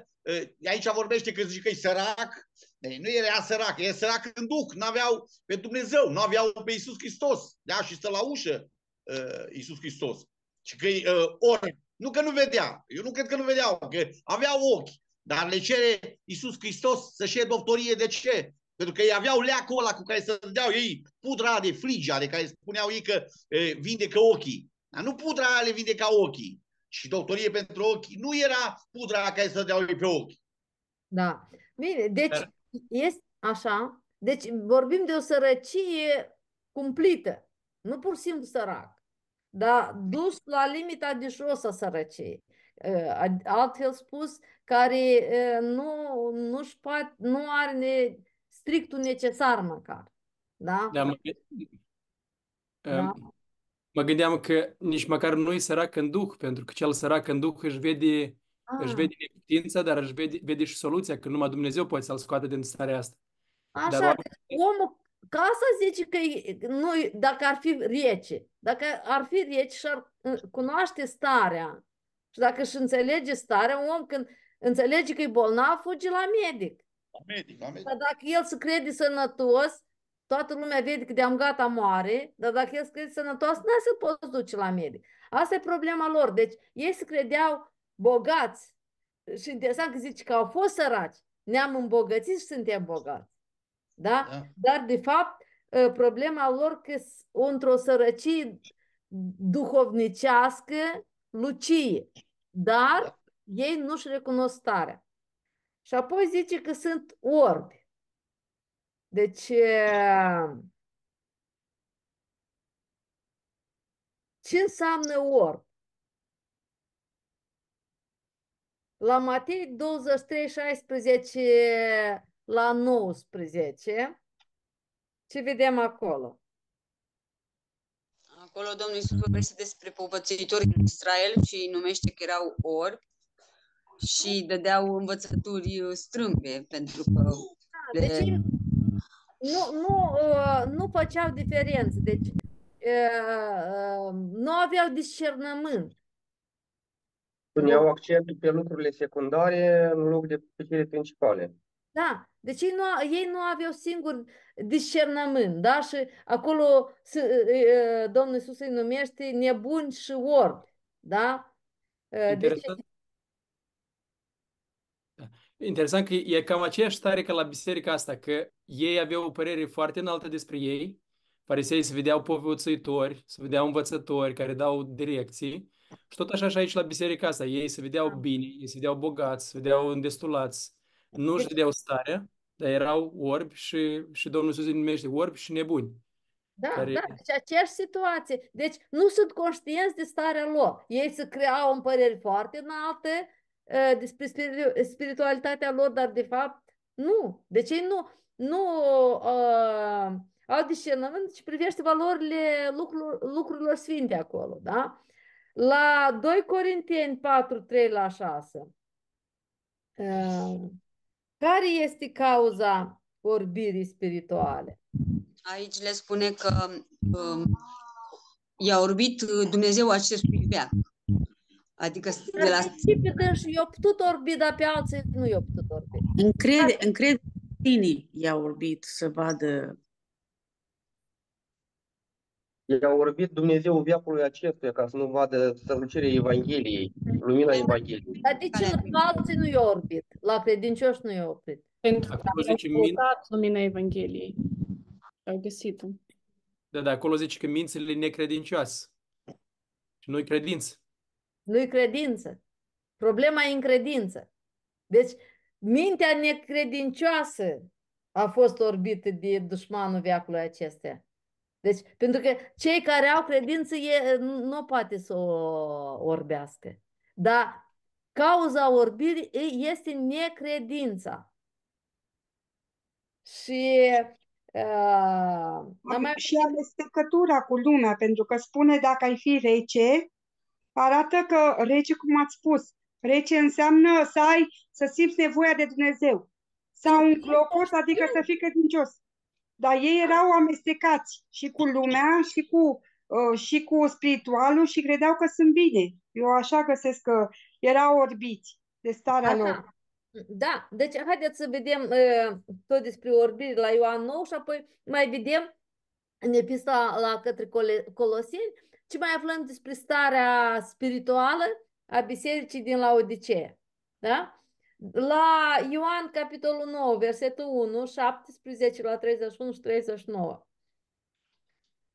aici vorbește că zice că e sărac, nu era sărac, e sărac în duc, nu aveau pe Dumnezeu, nu aveau pe Iisus Hristos. Da, și stă la ușă uh, Iisus Hristos. Și că uh, ori, nu că nu vedea, eu nu cred că nu vedeau, că aveau ochi, dar le cere Iisus Hristos să-și ia doctorie. De ce? Pentru că ei aveau leacul ăla cu care să deau ei pudra de frigia, de care spuneau ei că uh, vindecă ochii. Dar nu pudra aia le vindeca ochii. Și doctorie pentru ochi nu era pudra care să deau ei pe ochi. Da. Bine, deci este așa. Deci vorbim de o sărăcie cumplită. Nu pur și simplu sărac. Dar dus la limita de jos a sărăciei. Altfel spus, care nu, nu, poate, nu are ne, strictul necesar măcar. Da? da, mă, da. mă gândeam că nici măcar nu e sărac în duh, pentru că cel sărac în duh își vede Ah. Își vede neputința, dar își vede, vede și soluția, că numai Dumnezeu poate să-l scoată din starea asta. Așa, dar oamenii... omul, ca asta zice că nu, dacă ar fi rece, dacă ar fi rece și ar cunoaște starea și dacă își înțelege starea, un om când înțelege că e bolnav, fuge la medic. La medic, la medic. Dar dacă el se crede sănătos, toată lumea vede că de-am gata moare, dar dacă el se crede sănătos, nu se poți duce la medic. Asta e problema lor. Deci ei se credeau bogați. Și interesant că zici că au fost săraci. Ne-am îmbogățit și suntem bogați. Da? da? Dar, de fapt, problema lor că într-o sărăcie duhovnicească lucie. Dar ei nu-și recunosc starea. Și apoi zice că sunt orbi. Deci, ce înseamnă orb? La Matei 23, 16 la 19, ce vedem acolo? Acolo Domnul Iisus vorbește despre povățuitorii din Israel și îi numește că erau orbi și dădeau învățături strâmbe pentru că le... Deci nu, nu, uh, nu făceau diferență, deci uh, uh, nu aveau discernământ. Puneau accentul pe lucrurile secundare în loc de pe cele principale. Da, deci ei nu, ei nu aveau singur discernământ, da? Și acolo Domnul Iisus îi numește nebuni și orbi, da? Deci, Interesant că e cam aceeași stare ca la biserica asta, că ei aveau o părere foarte înaltă despre ei, farisei se vedeau povățuitori, se vedeau învățători care dau direcții și tot așa și aici la biserica asta, ei se vedeau da. bine, ei se vedeau bogați, se vedeau îndestulați, nu își vedeau starea, dar erau orbi și, și Domnul Iisus îi numește orbi și nebuni. Da, care... da, deci aceeași situație. Deci nu sunt conștienți de starea lor. Ei se creau în păreri foarte înalte, Uh, despre spiritualitatea lor, dar de fapt nu. De ce nu, nu uh, au discernământ și privește valorile lucrurilor, lucrurilor sfinte acolo, da? La 2 Corinteni 4, 3 la 6. Uh, care este cauza orbirii spirituale? Aici le spune că uh, i-a orbit Dumnezeu acestui veac. Adică de la... Principiul și eu putut orbi, dar pe alții nu eu putut orbi. Încrede, încrede tine i-a orbit să vadă I-a orbit Dumnezeu viacului acestuia ca să nu vadă strălucirea Evangheliei, lumina Evangheliei. Dar de ce la alții nu i-a orbit? La credincioși nu i-a orbit? Pentru că au căutat lumina Evangheliei. Au găsit-o. Da, da, acolo zice că mințile necredincioase. Și noi credință. Nu-i credință. Problema e în credință. Deci, mintea necredincioasă a fost orbită de dușmanul veacului acestea. Deci, pentru că cei care au credință e, nu poate să o orbească. Dar cauza orbirii este necredința. Și uh, mai... Și amestecătura cu lumea, pentru că spune dacă ai fi rece, arată că rece, cum ați spus, rece înseamnă să ai, să simți nevoia de Dumnezeu. Sau un clocot, adică să fii credincios. Dar ei erau amestecați și cu lumea și cu, uh, și cu spiritualul și credeau că sunt bine. Eu așa găsesc că erau orbiți de starea Aha. lor. Da, deci haideți să vedem uh, tot despre orbire la Ioan 9 și apoi mai vedem în epistola la către Coloseni ce mai aflăm despre starea spirituală a bisericii din Laodicea. Da? La Ioan, capitolul 9, versetul 1, 17 la 31 și 39.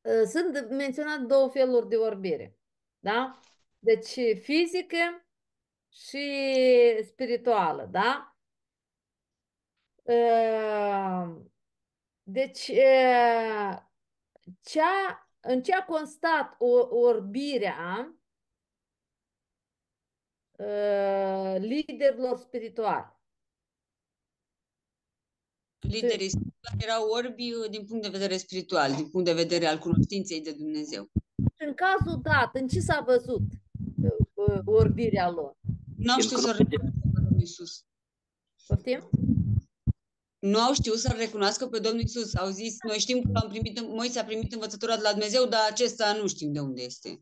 Ă, sunt menționate două feluri de orbire. Da? Deci fizică și spirituală. Da? Ă, deci cea în ce a constat o, orbirea uh, liderilor spirituali? Liderii spirituali erau orbi uh, din punct de vedere spiritual, din punct de vedere al cunoștinței de Dumnezeu. În cazul dat, în ce s-a văzut uh, orbirea lor? Nu au știut să recunoască pe Domnul Iisus. Poftim? nu au știut să-L recunoască pe Domnul Isus. Au zis, noi știm că am primit, Moise a primit învățătura de la Dumnezeu, dar acesta nu știm de unde este.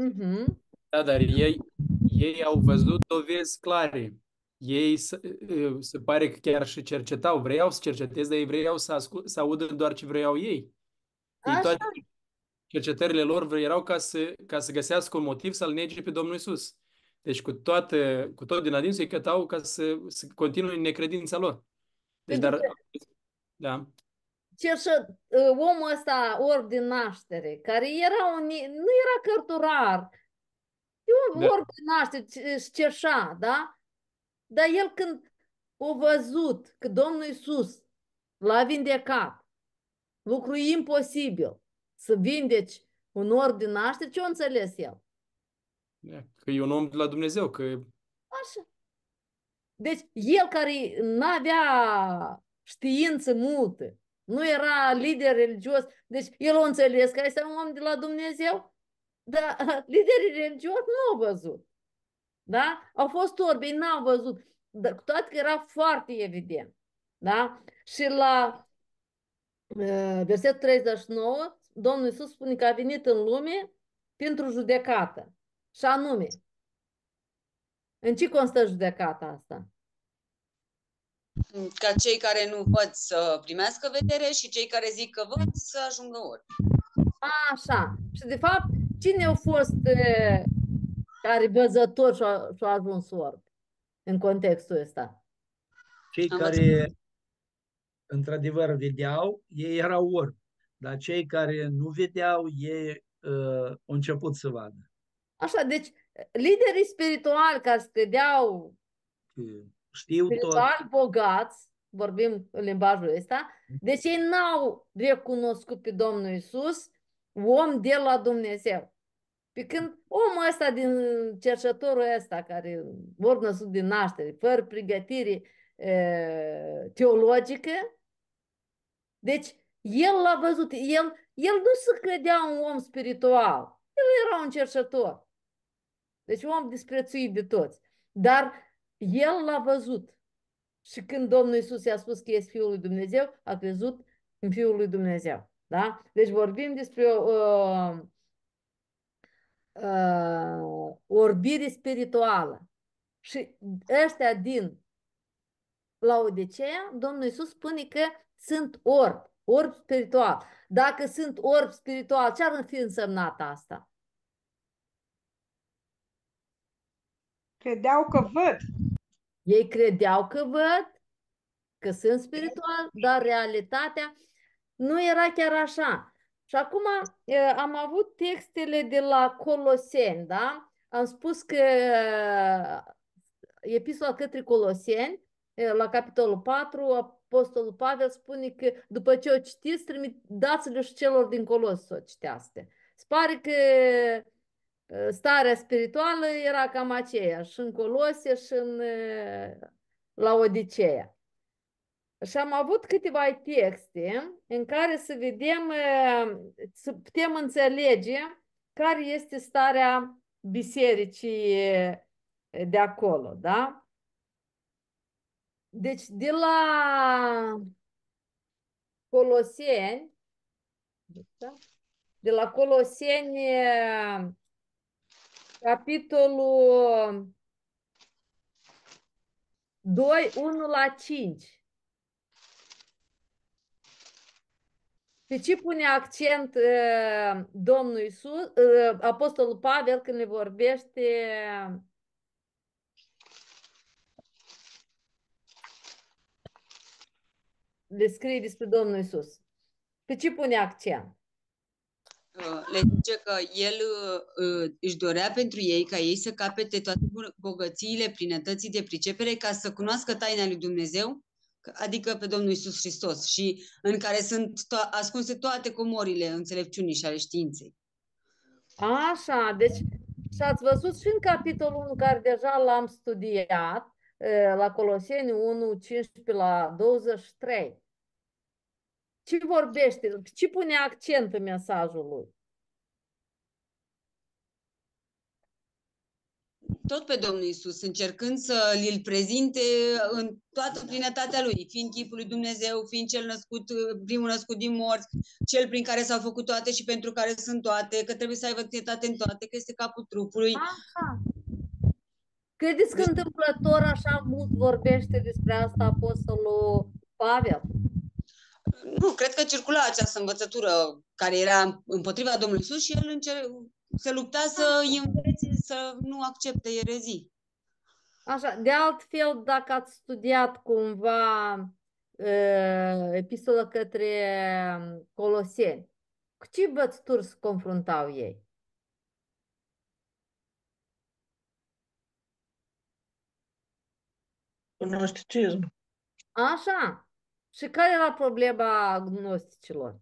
Mm-hmm. Da, dar ei, ei au văzut dovezi clare. Ei se, se pare că chiar și cercetau, vreau să cerceteze, dar ei vreau să, ascult, să audă doar ce vreau ei. ei toate cercetările lor erau ca să, ca să găsească un motiv să-L nege pe Domnul Isus. Deci cu, toate, cu tot din adinsul îi cătau ca să, să continue necredința lor. Deci, dar, da. Ce și uh, omul ăsta orb din naștere, care era un, nu era cărturar, Eu Da. orb naște, își cerșa, da? Dar el când a văzut că Domnul Iisus l-a vindecat, lucru imposibil, să vindeci un orb din naștere, ce a înțeles el? Da, Că e un om de la Dumnezeu, că Așa. Deci el care n-avea știință multă, nu era lider religios, deci el a înțeles că este un om de la Dumnezeu, dar liderii religioși nu au văzut. Da? Au fost orbi, n-au văzut. Dar cu toate că era foarte evident. Da? Și la uh, versetul 39, Domnul Iisus spune că a venit în lume pentru judecată. Și anume, în ce constă judecata asta? Ca cei care nu văd să primească vedere și cei care zic că văd să ajungă orbi. Așa. Și de fapt, cine au fost uh, care văzători și-au și ajuns orbi în contextul ăsta? Cei Am care într-adevăr vedeau, ei erau orbi. Dar cei care nu vedeau, ei uh, au început să vadă. Așa, deci liderii spirituali care se credeau Că Știu tot. spiritual bogați, vorbim în limbajul ăsta, deci ei n-au recunoscut pe Domnul Isus om de la Dumnezeu. Pe când omul ăsta din cercetătorul ăsta, care vor născut din naștere, fără pregătire e, teologică, deci el l-a văzut, el, el nu se credea un om spiritual, el era un cercetător. Deci un om disprețuit de toți. Dar el l-a văzut. Și când Domnul Isus i-a spus că este Fiul lui Dumnezeu, a crezut în Fiul lui Dumnezeu. Da? Deci vorbim despre o uh, uh, orbire spirituală. Și ăștia din Laodicea, Domnul Isus spune că sunt orb, orb spiritual. Dacă sunt orb spiritual, ce ar fi însemnat asta? Credeau că văd. Ei credeau că văd, că sunt spiritual, dar realitatea nu era chiar așa. Și acum e, am avut textele de la Coloseni, da? Am spus că e, epistola către Coloseni, e, la capitolul 4, Apostolul Pavel spune că după ce o citiți, trimit, dați-le și celor din Colos să o citească. Se pare că e, starea spirituală era cam aceea, și în Colosie și în e, Laodicea. Și am avut câteva texte în care să vedem, e, să putem înțelege care este starea bisericii e, de acolo, da? Deci de la Coloseni, da? de la Coloseni, e, capitolul 2, 1 la 5. Pe ce pune accent uh, Domnul Iisus, uh, Apostolul Pavel când ne vorbește le scrie despre Domnul Iisus? Pe ce pune accent? Uh, le zice că el uh, își dorea pentru ei ca ei să capete toate bun- bogățiile, plinătății de pricepere ca să cunoască taina lui Dumnezeu, că- adică pe Domnul Isus Hristos și în care sunt to- ascunse toate comorile înțelepciunii și ale științei. Așa, deci și ați văzut și în capitolul 1 care deja l-am studiat, eh, la Coloseni 1, 15 la 23. Ce vorbește? Ce pune accent în mesajul lui? Tot pe Domnul Isus, încercând să îl prezinte în toată plinătatea lui, fiind chipul lui Dumnezeu, fiind cel născut, primul născut din morți, cel prin care s-au făcut toate și pentru care sunt toate, că trebuie să aibă întâietate în toate, că este capul trupului. Așa. Credeți că întâmplător așa mult vorbește despre asta Apostolul Pavel? Nu, cred că circula această învățătură care era împotriva Domnului Isus și el încer- se lupta să învețe să nu accepte erezii. Așa, de altfel, dacă ați studiat cumva uh, epistola către Coloseni, cu ce bățturi se confruntau ei? Gnosticism. Așa. Și care era problema gnosticilor?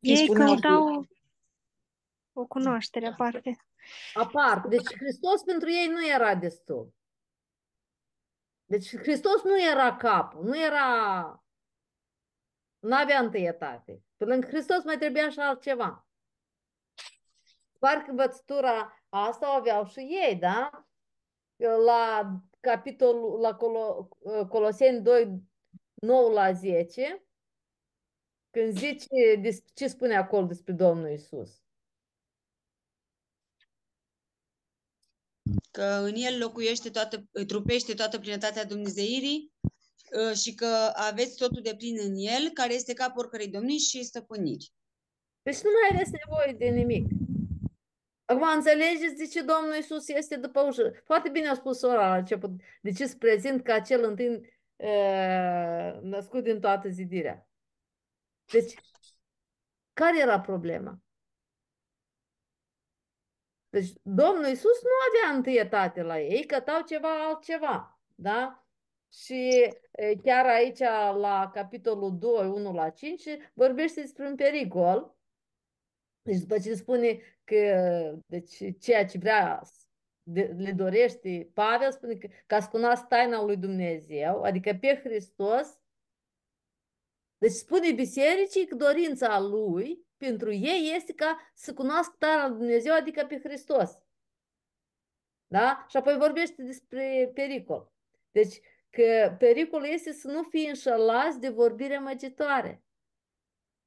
Ei, ei spuneau căutau o cunoaștere aparte. Apart. Deci Hristos pentru ei nu era destul. Deci Hristos nu era capul, nu era... Nu avea întâietate. Pe lângă Hristos mai trebuia și altceva. Parcă învățătura asta o aveau și ei, da? La capitolul, la Colo, Coloseni 2, 9 la 10, când zice, des- ce spune acolo despre Domnul Isus? Că în el locuiește toată, trupește toată plinătatea Dumnezeirii uh, și că aveți totul de plin în el, care este capul oricărei domnii și stăpâniri. Deci nu mai aveți nevoie de nimic. Acum înțelegeți de ce Domnul Isus este după ușă. Foarte bine a spus ora la început. De ce se prezint ca cel întâi uh, născut din toată zidirea. Deci, care era problema? Deci Domnul Isus nu avea întâietate la ei, cătau ceva altceva, da? Și e, chiar aici la capitolul 2, 1 la 5, vorbește despre un pericol. Deci după ce spune că deci, ceea ce vrea de, le dorește Pavel, spune că ca să cunoască taina lui Dumnezeu, adică pe Hristos, deci spune bisericii că dorința lui pentru ei este ca să cunoască taina lui Dumnezeu, adică pe Hristos. Da? Și apoi vorbește despre pericol. Deci că pericolul este să nu fie înșelați de vorbire măgitoare.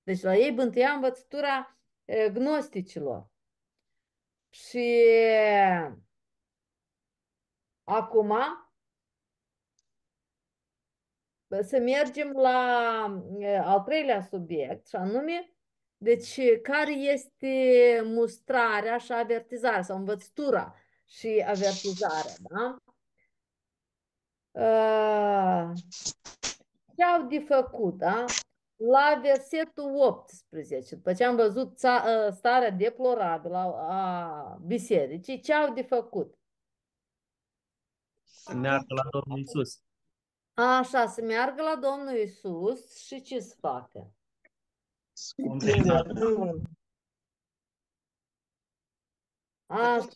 Deci la ei bântuia învățătura e, gnosticilor. Și acum să mergem la e, al treilea subiect, și anume, deci care este mustrarea și avertizarea sau învățătura și avertizarea, da? Uh, ce au de făcut, da? La versetul 18, după ce am văzut ța- uh, starea deplorabilă a, a bisericii, ce au de făcut? Să meargă la Domnul Isus. Așa, să meargă la Domnul Isus și ce să facă? Așa,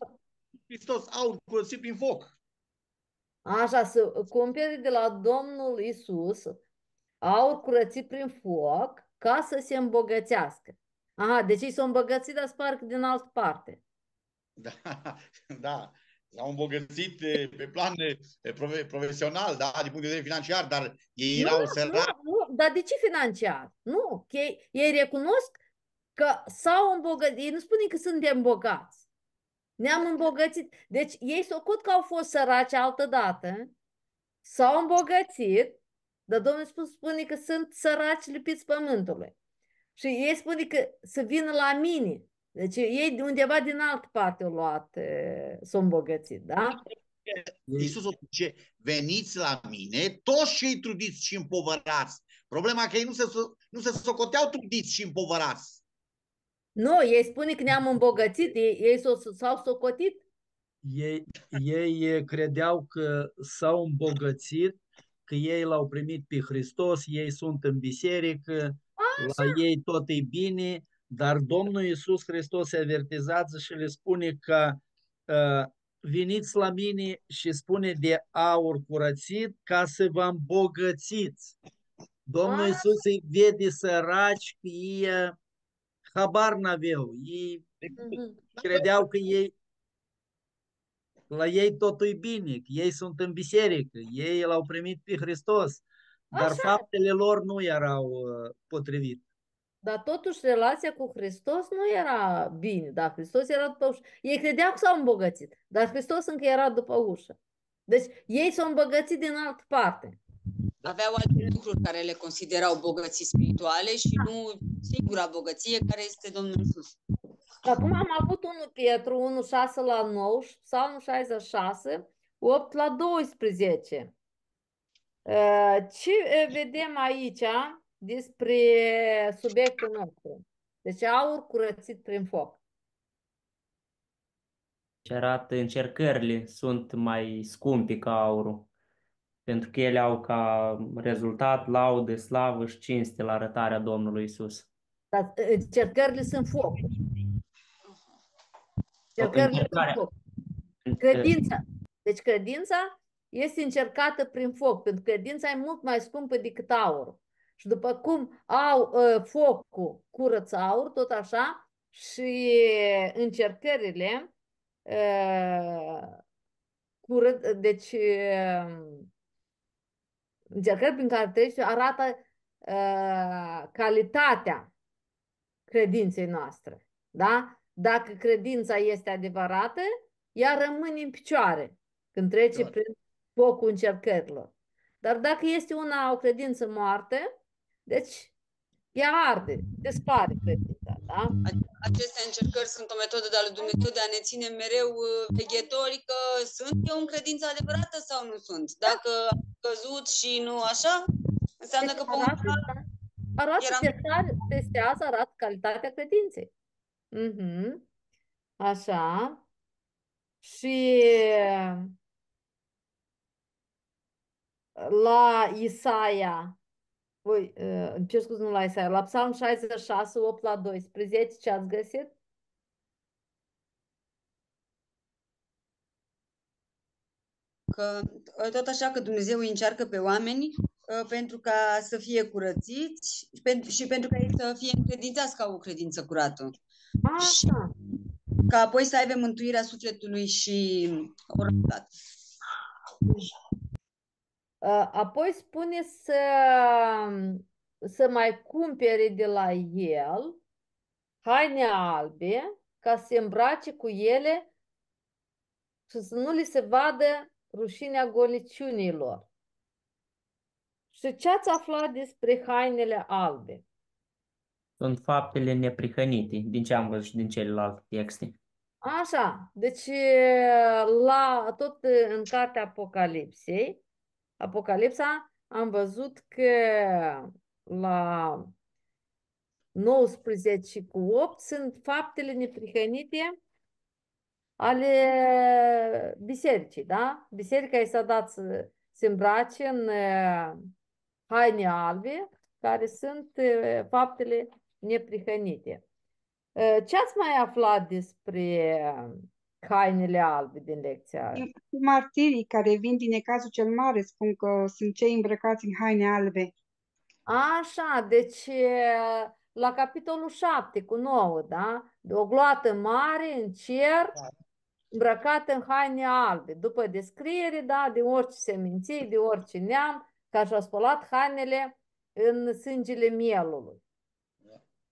Hristos aur curățit prin foc. așa, să cumpere de la Domnul Isus aur curățit prin foc ca să se îmbogățească. Aha, deci ei s-au îmbogățit, dar sparg din altă parte. Da, da. S-au îmbogățit eh, pe plan eh, profe- profesional, da, din punct de vedere financiar, dar ei Nu, erau nu, săraci. Nu, dar de ce financiar? Nu, că ei, ei recunosc că s-au îmbogățit. Ei nu spune că suntem bogați. Ne-am îmbogățit. Deci ei s-au că au fost săraci altădată, s-au îmbogățit, dar Domnul spune, spune că sunt săraci lipiți pământului. Și ei spune că să vină la mine. Deci ei de undeva din altă parte au luat, e, s-au îmbogățit, da? Iisus o zice, veniți la mine, toți cei trudiți și împovărați. Problema că ei nu se, so- nu se socoteau trudiți și împovărați. Nu, ei spune că ne-am îmbogățit, ei, ei s-au, s-au socotit. Ei, ei credeau că s-au îmbogățit, că ei l-au primit pe Hristos, ei sunt în biserică, la ei tot e bine, dar Domnul Iisus Hristos se avertizează și le spune că uh, veniți la mine și spune de aur curățit ca să vă îmbogățiți. Domnul Iisus îi vede săraci că ei uh, habar n-aveau. Ei credeau că ei la ei totul e bine, că ei sunt în biserică, ei l-au primit pe Hristos, dar Așa. faptele lor nu erau uh, potrivite. Dar totuși relația cu Hristos nu era bine, dar Hristos era după ușă. Ei credeau că s-au îmbogățit, dar Hristos încă era după ușă. Deci ei s-au îmbogățit din altă parte. Aveau alte lucruri care le considerau bogății spirituale și nu singura bogăție care este Domnul Isus. Acum am avut 1 Pietru 1, 6 la 9 și Psalmul 66, 8 la 12. Uh, Ce uh, vedem aici despre subiectul nostru? Deci aur curățit prin foc. arată încercările sunt mai scumpe ca aurul, pentru că ele au ca rezultat laudă, slavă și cinste la arătarea Domnului Isus. Dar uh, încercările sunt foc. Încercările sunt Încercarea- foc. Credința. Deci credința este încercată prin foc, pentru că credința e mult mai scumpă decât aurul. Și după cum au uh, focul curăță aur, tot așa și încercările uh, cură, deci uh, încercări prin care treci arată uh, calitatea credinței noastre. Da? Dacă credința este adevărată, ea rămâne în picioare când trece prin focul încercărilor. Dar dacă este una o credință moartă, deci ea arde, dispare credința. Da? Aceste încercări sunt o metodă de a lui Dumnezeu de a ne ține mereu uh, veghetori că sunt eu în credință adevărată sau nu sunt. Dacă am căzut și nu așa, înseamnă că pe undeva Arată, eram... testare, testează, arată calitatea credinței. Mhm. Așa. Și la Isaia, voi, uh, îmi cer scuze, nu la Isaia, la Psalm 66, 8 la 12, ce ați găsit? că uh, tot așa că Dumnezeu îi încearcă pe oameni uh, pentru ca să fie curățiți și pentru, și pentru ca ei să fie încredințați ca o credință curată. Așa. Ca apoi să aibă mântuirea sufletului și o răbdare. Uh, Apoi spune să, să mai cumpere de la el haine albe ca să se îmbrace cu ele și să nu li se vadă rușinea goliciunilor. Și ce ați aflat despre hainele albe? Sunt faptele neprihănite, din ce am văzut și din celelalte texte. Așa, deci la, tot în cartea Apocalipsei, Apocalipsa, am văzut că la 19 cu 8 sunt faptele neprihănite ale bisericii, da? Biserica i s-a dat să se îmbrace în uh, haine albe, care sunt uh, faptele neprihănite. Uh, Ce ați mai aflat despre hainele albe din lecția aia? Martirii care vin din necazul cel mare spun că sunt cei îmbrăcați în haine albe. Așa, deci uh, la capitolul 7 cu 9, da? De o gloată mare în cer, îmbrăcată în haine albe. După descriere, da, de orice seminții, de orice neam, ca și-au spălat hainele în sângele mielului.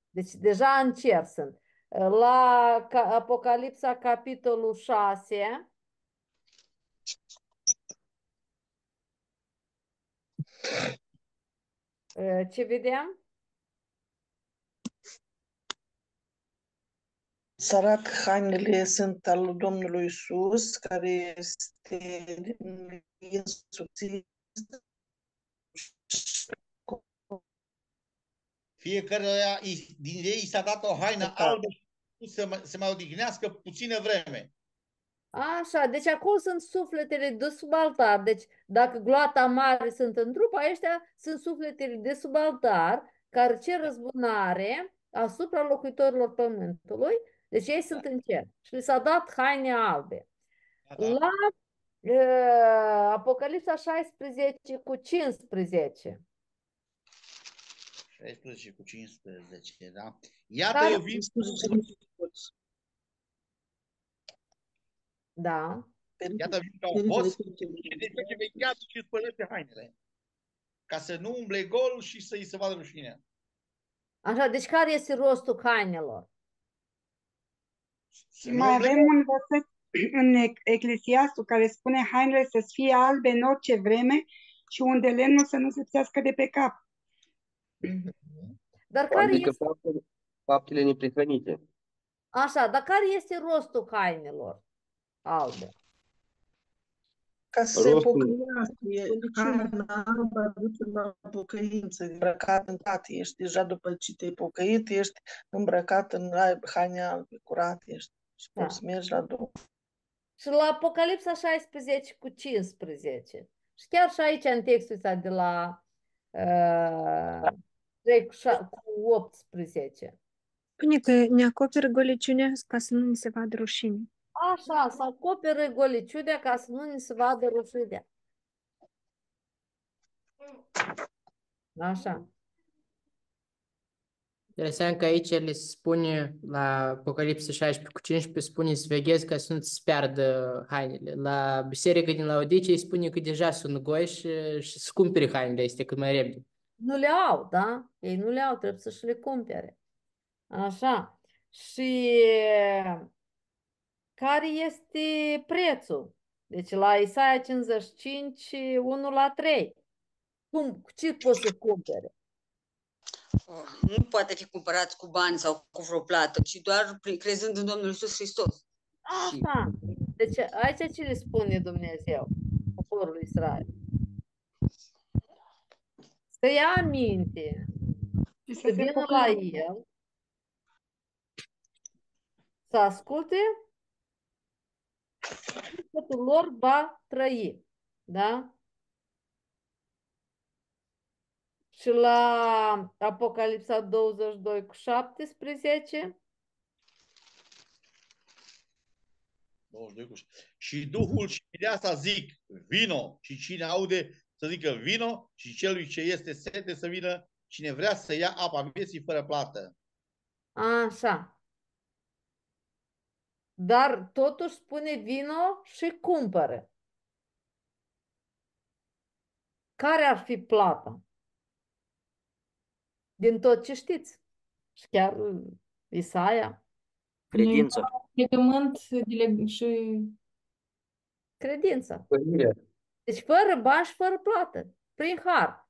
Deci deja în cer sunt. La ca- Apocalipsa, capitolul 6, uh, ce vedem? Sărac, hainele sunt al lui Domnului Isus, care este din însuțit Fiecare din ei s-a dat o haină albă și să mai- se mai odihnească puțină vreme. Așa, deci acolo sunt sufletele de sub altar. Deci dacă gloata mare sunt în trup, ăștia sunt sufletele de sub altar care cer răzbunare asupra locuitorilor pământului. Deci ei sunt în cer și li s-a dat haine albe. La uh, Apocalipsa 16 cu 15. 16 cu 15, da? Iată, Care- eu vin Da. Iată, vin ca un boss și de ce vechează și îți spălește hainele. Ca să nu umble gol și să-i se vadă rușinea. Așa, deci care este rostul hainelor? Și mai avem un verset în Ec- Eclesiastul care spune hainele să fie albe în orice vreme și unde lemnul să nu se pțească de pe cap. Dar care Adică este, faptele, faptele neprihănite. așa, dar care este rostul hainelor albe? Ca să se Rostul- pocăiască, e haina albă aduce la pocăință, îmbrăcat în toate, ești deja după ce te-ai pocăit, ești îmbrăcat în ai- haine albe, curat ești și Da. poți să mergi la Domnul. Și la Apocalipsa 16 cu 15. Și chiar și aici în textul ăsta de la uh, 3 cu, șa- cu 18. Spune că ne acoperă goliciunea ca să nu ni se vadă rușine. Așa, să acopere goliciunea ca să nu ni se vadă rușinea. Așa. Interesant că aici le spune la Apocalipsa 16 cu 15 spune să veghezi ca să nu ți piardă hainele. La biserica din Laodicea îi spune că deja sunt goși și, și să cumpere hainele astea cât mai repede. Nu le au, da? Ei nu le au, trebuie să-și le cumpere. Așa. Și care este prețul? Deci la Isaia 55, 1 la 3. Cum, cu ce poți să cumpere? Nu poate fi cumpărat cu bani sau cu vreo plată, ci doar prin, crezând în Domnul Isus Hristos. Asta. Deci aici ce le spune Dumnezeu poporului Israel? Să ia aminte, Și să vină la el, să asculte, sufletul lor va trăi. Da? Și la Apocalipsa 22 cu 17, 22 cu- Și Duhul și mireasa zic, vino. Și cine aude să zică vino și celui ce este sete să vină, cine vrea să ia apa vieții fără plată. Așa. Dar totuși spune vino și cumpără. Care ar fi plata? Din tot ce știți. Și chiar uh, Isaia. Credință. Legământ de leg- și Credința. Părire. Deci fără bani și fără plată. Prin har.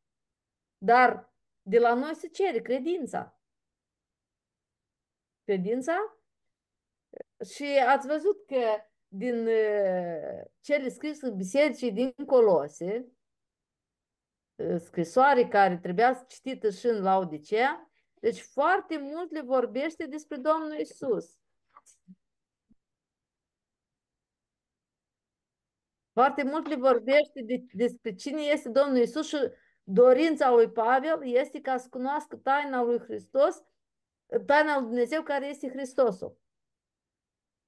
Dar de la noi se cere credința. Credința? Și ați văzut că din uh, cele scrise în bisericii din Colose, uh, scrisoare care trebuia citită și în Laodicea, deci foarte mult le vorbește despre Domnul Isus. Foarte mult le vorbește de, despre cine este Domnul Isus și dorința lui Pavel este ca să cunoască taina lui Hristos, taina lui Dumnezeu care este Hristosul.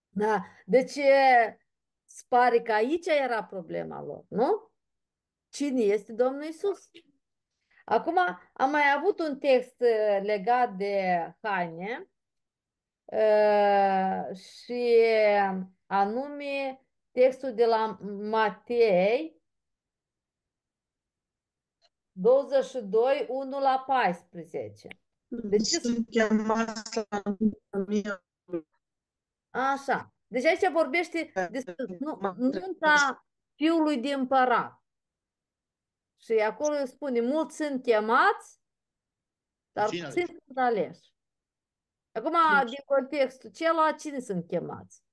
Da, deci e, se pare că aici era problema lor, nu? Cine este Domnul Isus? Acum am mai avut un text uh, legat de haine uh, și anume textul de la Matei 22, 1 la 14. Deci Sunt chemați la întâlnirea Așa. Deci aici vorbește despre nu, nunta fiului de împărat. Și acolo spune, mulți sunt chemați, dar Puțini puțini sunt aleși. Acum, din contextul celălalt, cine sunt chemați?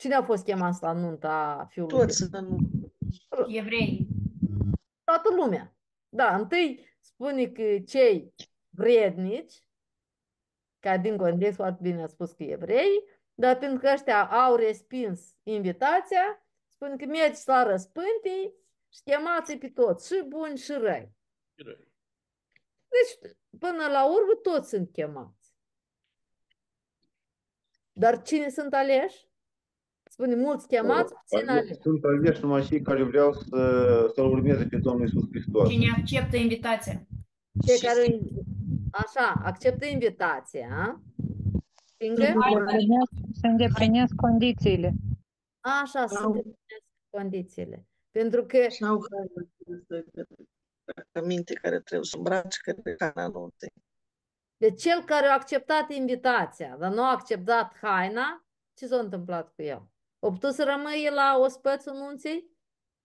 Cine a fost chemați la nunta fiului de toți în Evrei. Toată lumea. Da, întâi spune că cei vrednici, ca din context foarte bine a spus că evrei, dar pentru că ăștia au respins invitația, spune că mergeți la răspântii și chemați pe toți, și buni și răi. Deci, până la urmă, toți sunt chemați. Dar cine sunt aleși? Spune, mulți chemați, puțin aleși. Sunt aleși numai cei care vreau să, să-L urmeze pe Domnul Iisus Hristos. Cine acceptă invitația. Cei care, așa, acceptă invitația, fiindcă, Să îndeplinesc condițiile. așa, să îndeplinesc condițiile. Pentru că Și au minte care trebuie să îmbrace către cana nunții. de cel care a acceptat invitația, dar nu a acceptat haina, ce s-a întâmplat cu el? A putut să rămâie la ospățul nunții?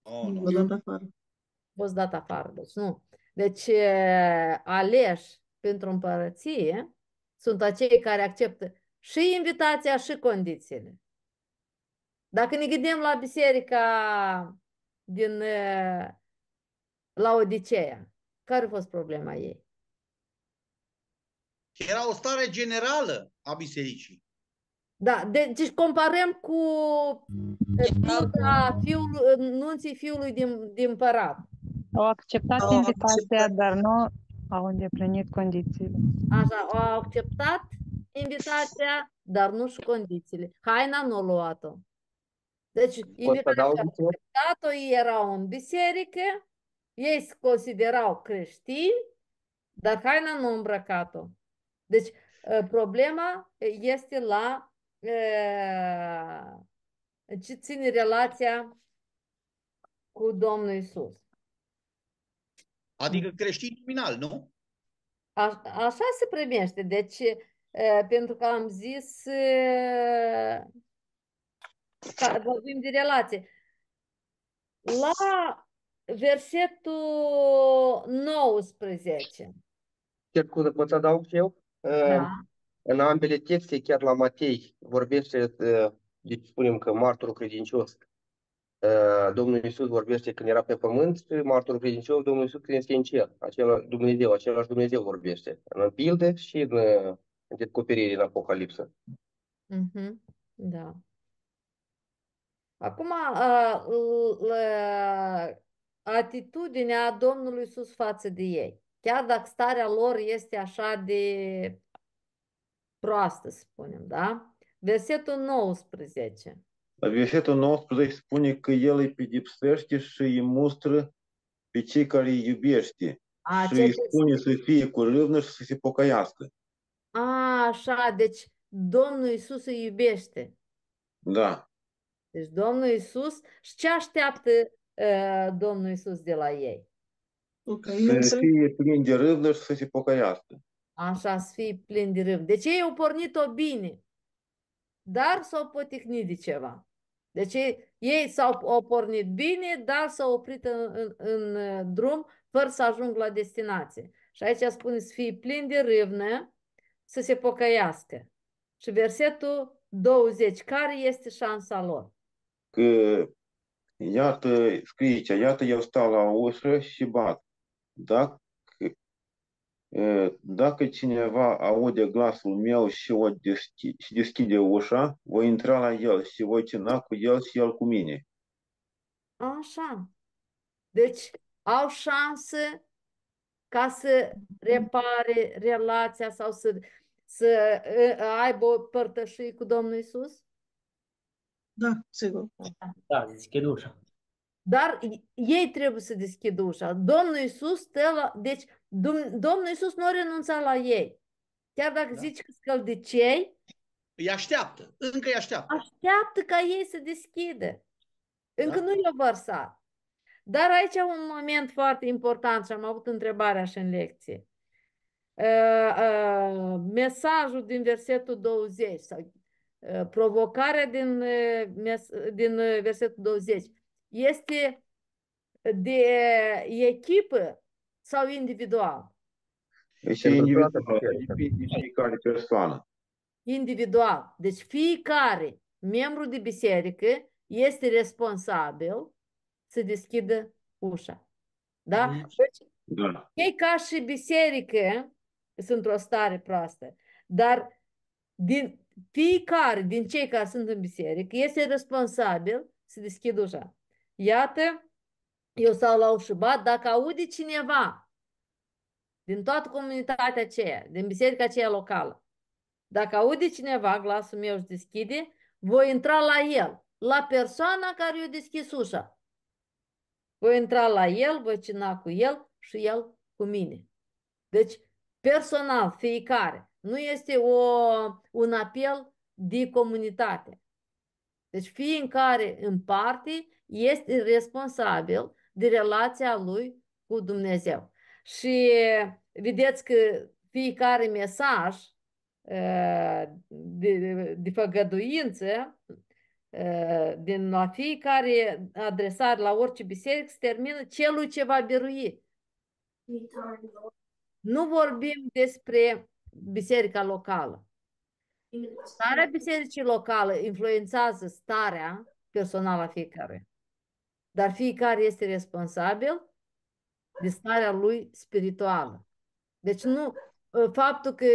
Oh, Vă dat afară. A fost dat afară, deci nu. Deci e, aleși pentru împărăție sunt acei care acceptă și invitația și condițiile. Dacă ne gândim la biserica din e, Laodicea, care a fost problema ei? Era o stare generală a bisericii. Da, deci comparăm cu uh, fiul, fiul, uh, nunții fiului din, din părat. Au acceptat Au invitația, dar nu au îndeplinit condițiile. Așa, au acceptat invitația, dar nu și condițiile. Haina nu a luat-o. Deci, invitația adaug au ceva? acceptat-o, ei erau în biserică, ei se considerau creștini, dar haina nu a îmbrăcat-o. Deci, uh, problema este la uh, ce ține relația cu Domnul Isus. Adică creștin nominal, nu? A, așa se primește. Deci, uh, pentru că am zis uh, că vorbim de relație. La versetul 19. Chiar scuze, pot să adaug și eu? Da. În ambele texte, chiar la Matei, vorbește, uh, deci spunem că martorul credincios, uh, Domnul Iisus vorbește când era pe pământ și martorul credincios, Domnul Iisus când este în cer. Același Dumnezeu, același Dumnezeu vorbește. În pilde și în, uh, în descoperire în Apocalipsă. Mhm, Da. Acum, uh, uh, atitudinea Domnului Iisus față de ei. Chiar dacă starea lor este așa de proastă, să spunem, da? Versetul 19. La versetul 19 spune că El îi pedepsește și îi mustră pe cei care îi iubește A, și ce îi spune să fie cu râvnă și să se pocăiască. A, așa, deci Domnul Iisus îi iubește. Da. Deci Domnul Iisus, și ce așteaptă uh, Domnul Iisus de la ei? Să fie plin de râvnă și să se pocăiască. Așa, să fie plin de râv. Deci ei au pornit-o bine, dar s-au poticnit de ceva. Deci ei, ei s-au au pornit bine, dar s-au oprit în, în, în uh, drum fără să ajung la destinație. Și aici spune să fie plin de râvnă, să se pocăiască. Și versetul 20, care este șansa lor? Că, iată, scrie aici, iată, eu stau la ușă și bat. Dacă, e, dacă cineva aude glasul meu și, o deschi, și deschide ușa, voi intra la el și voi cina cu el și el cu mine. Așa. Deci au șanse ca să repare relația sau să, să uh, aibă o părtășie cu Domnul Isus? Da, sigur. Da, deschid ușa. Dar ei trebuie să deschidă ușa. Domnul Isus stă la... Deci Dom- Domnul Isus nu a renunțat la ei. Chiar dacă Da. zici că scăldicei, Îi așteaptă, încă îi așteaptă. așteaptă ca ei să deschidă. Încă Da. nu i-a vărsat. Dar aici un moment foarte important și am avut întrebarea și în lecție. Uh, uh, mesajul din versetul 20 sau uh, provocarea din, uh, mes- din uh, versetul 20 este de echipă sau individual? Deci Pentru individual, toată biserica. depinde de fiecare persoană. Individual. Deci fiecare membru de biserică este responsabil să deschidă ușa. Da? Deci Da. ei ca și biserică sunt într-o stare proastă, dar din fiecare din cei care sunt în biserică este responsabil să deschidă ușa. Iată, eu stau la ușă, bat, dacă aude cineva din toată comunitatea aceea, din biserica aceea locală, dacă aude cineva glasul meu și deschide, voi intra la el, la persoana care i-a deschis ușa. Voi intra la el, voi cina cu el și el cu mine. Deci, personal, fiecare. Nu este o, un apel de comunitate. Deci fiecare în parte este responsabil de relația lui cu Dumnezeu. Și vedeți că fiecare mesaj uh, de, de, de făgăduință uh, din la fiecare adresare la orice biserică se termină celui ce va birui. Nu vorbim despre biserica locală. Starea bisericii locale influențează starea personală a fiecare. Dar fiecare este responsabil de starea lui spirituală. Deci nu faptul că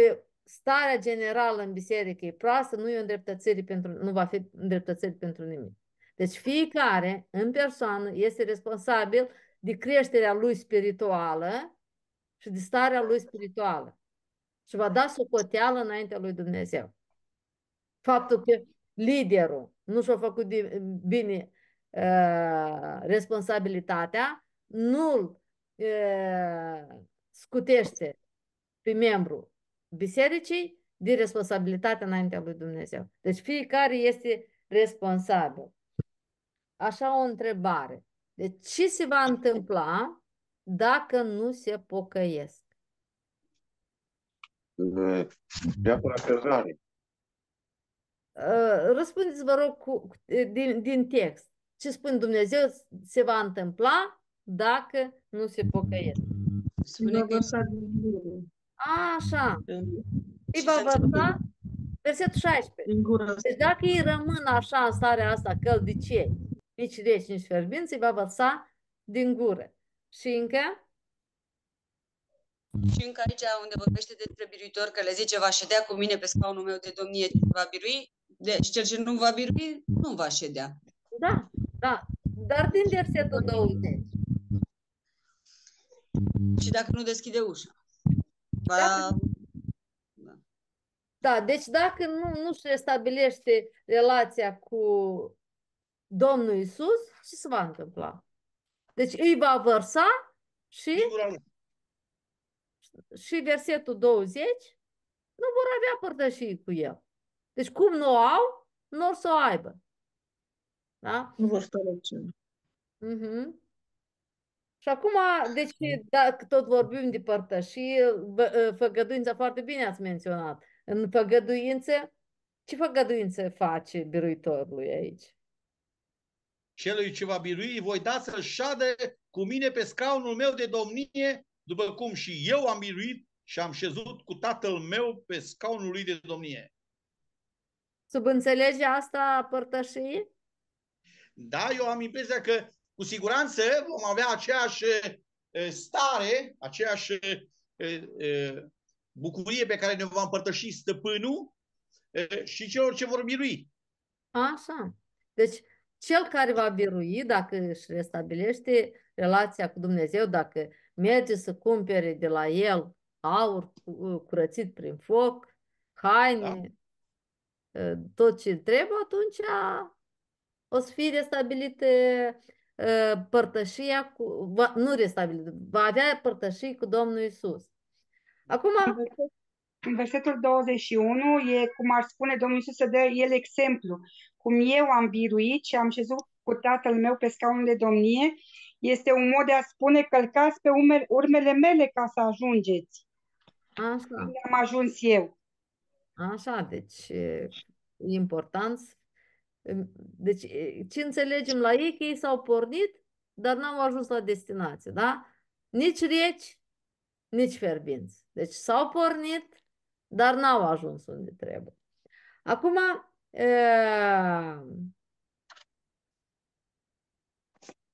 starea generală în biserică e proastă, nu e o îndreptățire pentru, nu va fi îndreptățire pentru nimic. Deci fiecare în persoană este responsabil de creșterea lui spirituală și de starea lui spirituală. Și va da socoteală înaintea lui Dumnezeu. Faptul că liderul nu și-a făcut de, bine uh, responsabilitatea, nu uh, scutește pe membru bisericii de responsabilitate înaintea lui Dumnezeu. Deci fiecare este responsabil. Așa o întrebare. Deci ce se va întâmpla dacă nu se pocăiesc? Pleacă la căzare. Uh, răspundeți, vă rog, cu, din, din text. Ce spune Dumnezeu se va întâmpla dacă nu se pocăiesc? Spune că... Așa. Îi va vărsa versetul 16. Deci dacă ei rămân așa în starea asta căldicei, nici reci, nici fierbinți, îi va vărsa din gură. Și încă? Și încă aici unde vorbește despre biruitor, că le zice, va ședea cu mine pe scaunul meu de domnie, va birui, deci cel ce nu va birui, nu va ședea. Da, da. Dar din versetul 20. Și dacă nu deschide ușa. Va... Dacă... Da, deci dacă nu, nu-și restabilește relația cu Domnul Isus, ce se va întâmpla? Deci îi va vărsa și și versetul 20 nu vor avea părtășii cu el. Deci cum nu au, nu or să o aibă. Da? Nu vor sta la Uh-huh. Și acum, deci, dacă tot vorbim de părtășii, făgăduința foarte bine ați menționat. În făgăduință, ce făgăduință face biruitorului aici? Celui ce va birui, voi da să șade cu mine pe scaunul meu de domnie, după cum și eu am biruit și am șezut cu tatăl meu pe scaunul lui de domnie. Subînțelege asta părtășie? Da, eu am impresia că cu siguranță vom avea aceeași stare, aceeași bucurie pe care ne va împărtăși stăpânul și celor ce vor birui. Așa. Deci, cel care va birui, dacă își restabilește relația cu Dumnezeu, dacă merge să cumpere de la el aur curățit prin foc, haine, da. tot ce trebuie, atunci o să fie restabilită părtășia cu, va, nu restabilită, va avea părtășii cu Domnul Isus. Acum... În versetul 21 e cum ar spune Domnul Isus să dă el exemplu. Cum eu am biruit și am șezut cu tatăl meu pe scaunul de domnie, este un mod de a spune călcați pe urmele mele ca să ajungeți. Așa. Unde am ajuns eu. Așa, deci e important. Deci ce înțelegem la ei că ei s-au pornit, dar n-au ajuns la destinație, da? Nici reci, nici ferbinți. Deci s-au pornit, dar n-au ajuns unde trebuie. Acum, e...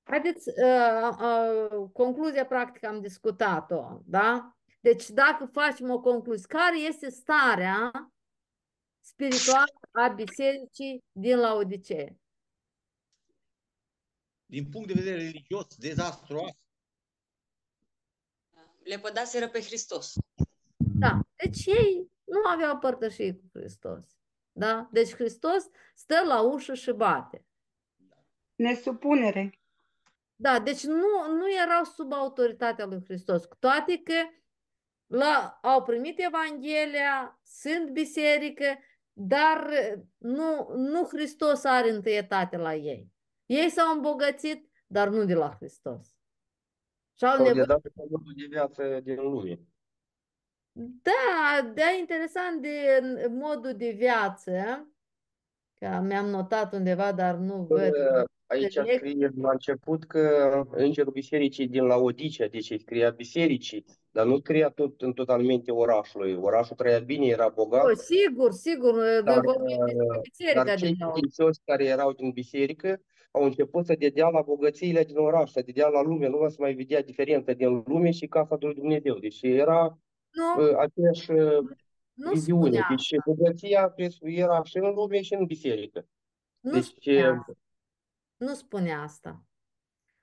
haideți, e, e, concluzia practică am discutat-o, da? Deci dacă facem o concluzie, care este starea spirituală a bisericii din Laodicee? Din punct de vedere religios, dezastruos. Le pădaseră pe Hristos. Da, deci ei nu aveau părtășie cu Hristos. Da? Deci Hristos stă la ușă și bate. Nesupunere. Da, deci nu, nu erau sub autoritatea lui Hristos, cu toate că la, au primit Evanghelia, sunt biserică, dar nu, nu Hristos are întâietate la ei. Ei s-au îmbogățit, dar nu de la Hristos. Și au nevoie... de modul de viață din lume. Da, da, interesant de modul de viață, că mi-am notat undeva, dar nu văd. Aici scrie la început că îngerul bisericii din Laodicea, deci scria bisericii, dar nu scria tot în totalmente orașului. Orașul trăia bine, era bogat. O, sigur, sigur, dar, dar cei credincioși care erau din biserică au început să dedea la bogățiile din oraș, să dedea la lume, nu se mai vedea diferența din lume și casa lui Dumnezeu. Deci era nu. aceeași Nu viziune. spune Deci bogăția era și în lume și în biserică. Nu Deci, spune asta. Nu spune asta.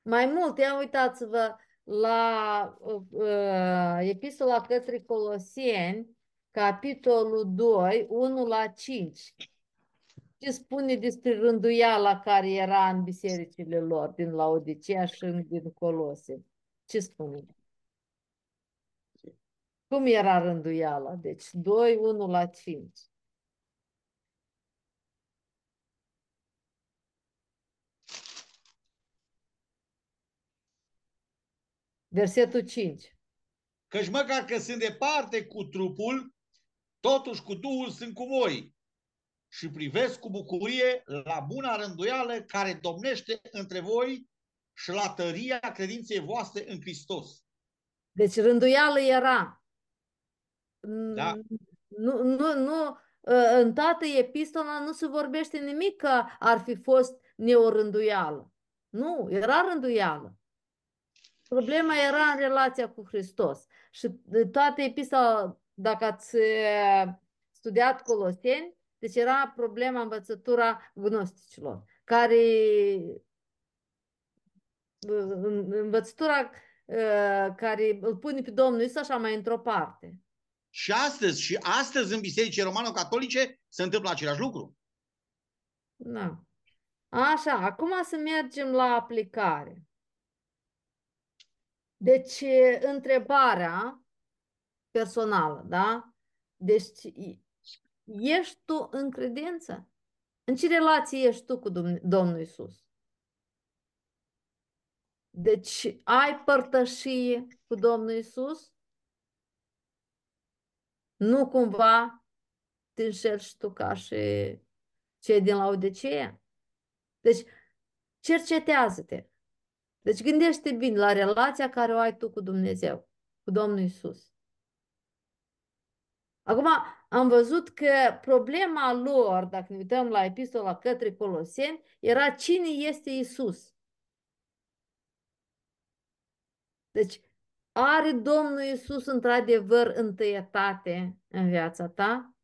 Mai mult, ia uitați-vă la uh, uh, Epistola către Coloseni, capitolul 2, 1 la 5. Ce spune despre rânduiala care era în bisericile lor din Laodicea și din Colose? Ce spune? Cum era rânduiala? Deci 2, 1 la 5. Versetul 5. Căci măcar că sunt departe cu trupul, totuși cu Duhul sunt cu voi și privesc cu bucurie la buna rânduială care domnește între voi și la tăria credinței voastre în Hristos. Deci rânduială era. Da. Nu, nu, nu, ă, în toată epistola nu se vorbește nimic că ar fi fost neorânduială. Nu, era rânduială. Problema era în relația cu Hristos. Și toată epistola, dacă ați studiat Coloseni, deci era problema învățătura gnosticilor, care învățătura care îl pune pe Domnul Iisus așa mai într-o parte. Și astăzi, și astăzi în biserici romano-catolice se întâmplă același lucru. Da. Așa, acum să mergem la aplicare. Deci, întrebarea personală, da? Deci, ești tu în credință? În ce relație ești tu cu Domnul Isus? Deci, ai părtășie cu Domnul Isus? Nu cumva te înșelși și tu ca și cei din Laodicea? Deci, cercetează-te. Deci gândește bine la relația care o ai tu cu Dumnezeu, cu Domnul Isus. Acum, am văzut că problema lor, dacă ne uităm la epistola către Coloseni, era cine este Isus. Deci, are Domnul Isus într-adevăr întâietate în viața ta?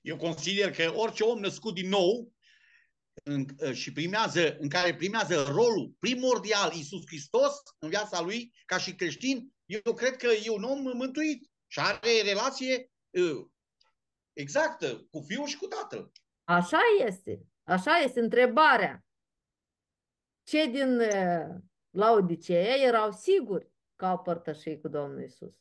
Eu consider că orice om născut din nou în, și primează, în care primează rolul primordial Isus Hristos în viața lui ca și creștin, eu cred că e un om mântuit și are relație uh, exactă cu fiul și cu tatăl. Așa este. Așa este întrebarea. Cei din uh, Laodicea erau siguri că au părtășii cu Domnul Isus.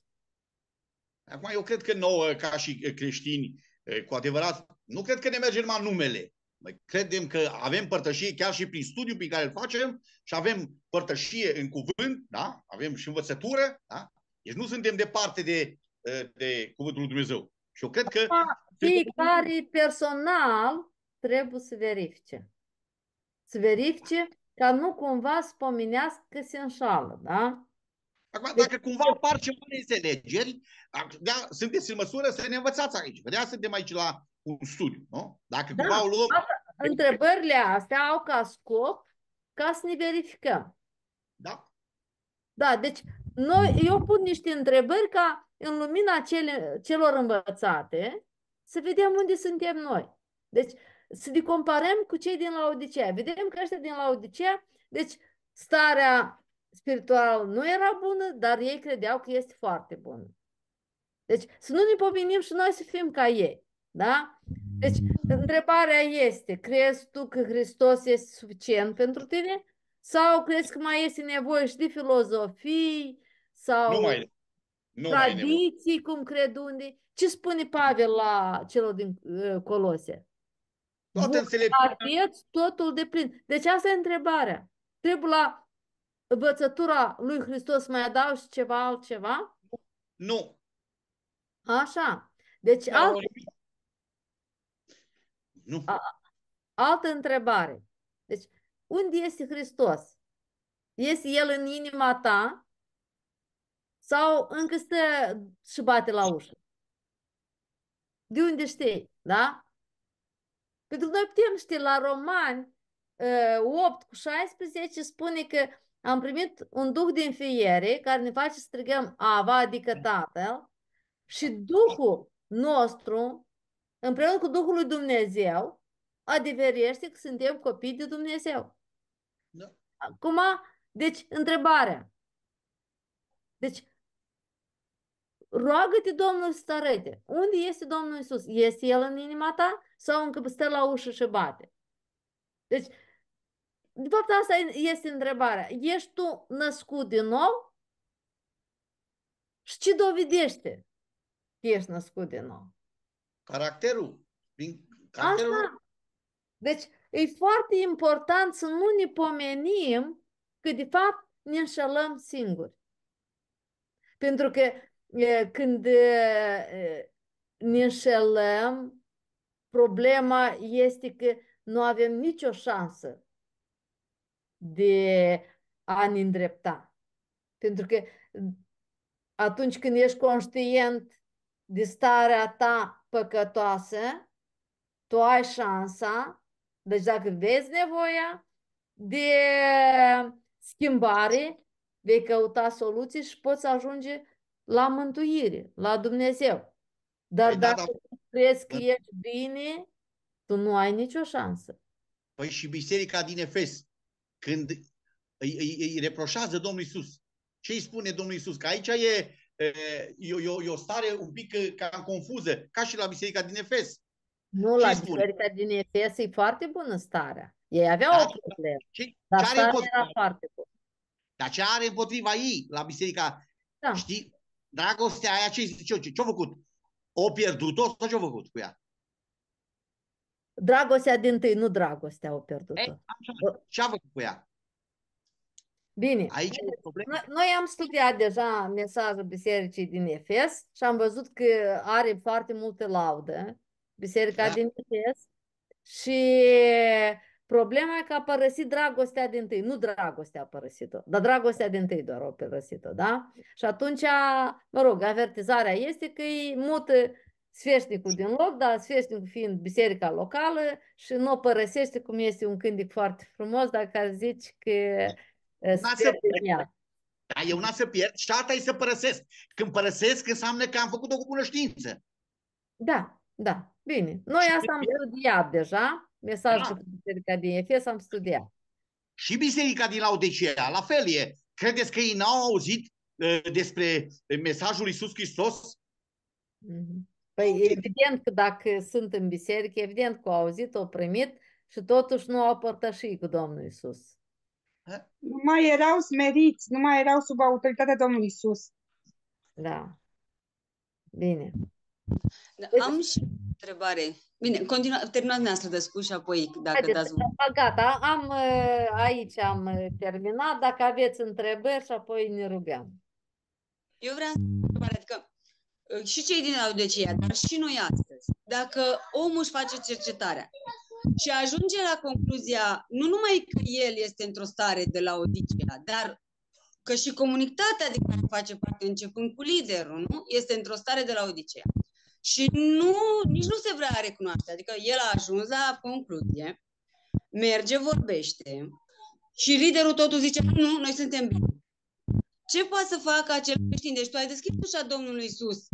Acum eu cred că nouă, ca și creștini, cu adevărat, nu cred că ne merge numai numele. Noi credem că avem părtășie chiar și prin studiul pe care îl facem și avem părtășie în cuvânt, da? avem și învățătură, da? deci nu suntem departe de, de cuvântul lui Dumnezeu. Și eu cred că... Fiecare personal trebuie să verifice. Să verifice ca nu cumva să pomenească că se înșală, da? Acum, dacă cumva apar ceva înțelegeri, da, sunteți în măsură să ne învățați aici. Vedea, suntem aici la un studiu, nu? Dacă da, cumva o luăm... Asta, întrebările astea au ca scop ca să ne verificăm. Da. Da, deci noi, eu pun niște întrebări ca în lumina cele, celor învățate să vedem unde suntem noi. Deci să ne comparăm cu cei din Laodicea. Vedem că ăștia din Laodicea, deci starea spirituală nu era bună, dar ei credeau că este foarte bună. Deci să nu ne pomenim și noi să fim ca ei. Da? Deci, întrebarea este, crezi tu că Hristos este suficient pentru tine? Sau crezi că mai este nevoie și de filozofii sau nu mai, nu tradiții, mai cum cred unde? Ce spune Pavel la celor din uh, Colose? Toată înțelepciunea. totul de plin. Deci asta e întrebarea. Trebuie la învățătura lui Hristos mai adaugi ceva altceva? Nu. Așa. Deci Da, alt, ori- Nu. a, altă întrebare. Deci, unde este Hristos? Este El în inima ta? Sau încă stă și bate la ușă? De unde știi? Da? Pentru că noi putem ști la Romani uh, 8 cu 16 spune că am primit un duh de înfiere care ne face să strigăm Ava, adică Tatăl, și Duhul nostru, împreună cu Duhul lui Dumnezeu, adeverește că suntem copii de Dumnezeu. Da. Acum, deci, întrebarea. Deci, roagă-te Domnul să arăte. Unde este Domnul Isus? Este El în inima ta sau încă stă la ușă și bate? Deci, de fapt, asta este întrebarea. Ești tu născut din nou? Și ce dovedește că ești născut din nou? Caracterul. Prin caracterul Asta. Deci, e foarte important să nu ne pomenim că, de fapt, ne înșelăm singuri. Pentru că e, când e, ne înșelăm, problema este că nu avem nicio șansă de a ne îndrepta. Pentru că atunci când ești conștient de starea ta păcătoasă, tu ai șansa, deci dacă vezi nevoia de schimbare, vei căuta soluții și poți ajunge la mântuire, la Dumnezeu. Dar Păi da, dacă dar- tu crezi că ești bine, tu nu ai nicio șansă. Păi și biserica din Efes, când îi, îi, îi reproșează Domnul Isus, ce îi spune Domnul Isus? Că aici e, e, e, o- e o stare un pic e, cam confuză, ca și la biserica din Efes. Nu, Ce la spune? biserica din Efes e foarte bună starea. Ei aveau Da, o problemă, Ce, dar ce are starea împotriva? era foarte bună. Dar ce are împotriva ei la biserica? Da. Știi? Dragostea aia ce ce ce ce-a făcut? O pierdut-o sau ce-a făcut cu ea? Dragostea din tâi, nu dragostea au pierdut-o. Așa, ce a făcut cu ea? Bine, Aici e problema. noi, noi am studiat deja mesajul bisericii din Efes și am văzut că are foarte multă laudă biserica Da. din Efes și problema e că a părăsit dragostea din tâi, nu dragostea a părăsit-o, dar dragostea din tâi doar a părăsit-o, da? Și atunci, mă rog, avertizarea este că îi mută sfeșnicul din loc, dar sfeșnicul fiind biserica locală și nu o părăsește, cum este un cântec foarte frumos, dar care zici că uh, N-a sper să de ea. Dar eu n-am să pierd și alta e să părăsesc. Când părăsesc, înseamnă că am făcut-o cu cunoștință. Da, da, bine. Noi asta am studiat deja, mesajul Da. cu biserica din Efes am studiat. Și biserica din Laodicea, la fel e. Credeți că ei n-au auzit uh, despre mesajul lui Iisus Hristos? Mhm. Păi evident că dacă sunt în biserică, evident că au auzit, au primit și totuși nu au părtășit cu Domnul Isus. Nu mai erau smeriți, nu mai erau sub autoritatea Domnului Isus. Da. Bine. Da, am și o întrebare. Bine, continua, terminați noastră de spus și apoi, dacă Haideți, dați un... gata, am, uh, aici am uh, terminat. Dacă aveți întrebări și apoi ne rugăm. Eu vreau să întreb, adică uh, și cei din Laodicea, dar și noi astăzi, dacă omul își face cercetarea și ajunge la concluzia, nu numai că el este într-o stare de Laodicea, dar că și comunitatea din care face parte, începând cu liderul, nu? este într-o stare de Laodicea. Și nu, nici nu se vrea recunoaște. Adică el a ajuns la concluzie, merge, vorbește și liderul totul zice, nu, noi suntem bine. Ce poate să facă acel creștin? Deci tu ai deschis ușa Domnului Isus,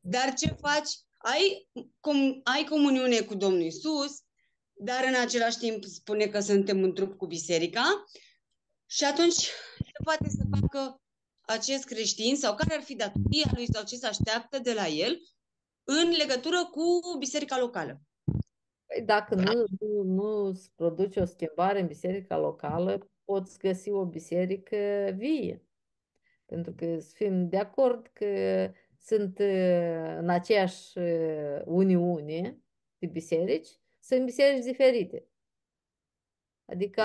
dar ce faci? Ai, com, ai comuniune cu Domnul Isus, dar în același timp spune că suntem în trup cu biserica și atunci ce poate să facă acest creștin sau care ar fi datoria lui sau ce se așteaptă de la el în legătură cu biserica locală? Păi dacă nu, nu, nu îți produce o schimbare în biserica locală, poți găsi o biserică vie. Pentru că să fim de acord că sunt uh, în aceeași uh, uniune de biserici, sunt biserici diferite. Adică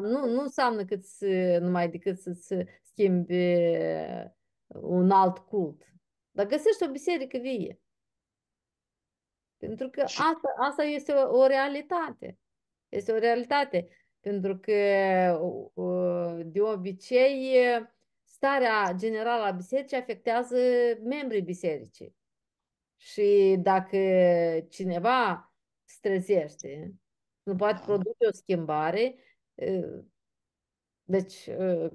nu, nu înseamnă că să, numai decât să-ți schimbi uh, un alt cult. Dar găsești o biserică vie. Pentru că asta, asta este o, o realitate. Este o realitate. Pentru că uh, de obicei starea generală a bisericii afectează membrii bisericii. Și dacă cineva se trezește, nu poate produce o schimbare, uh, deci uh,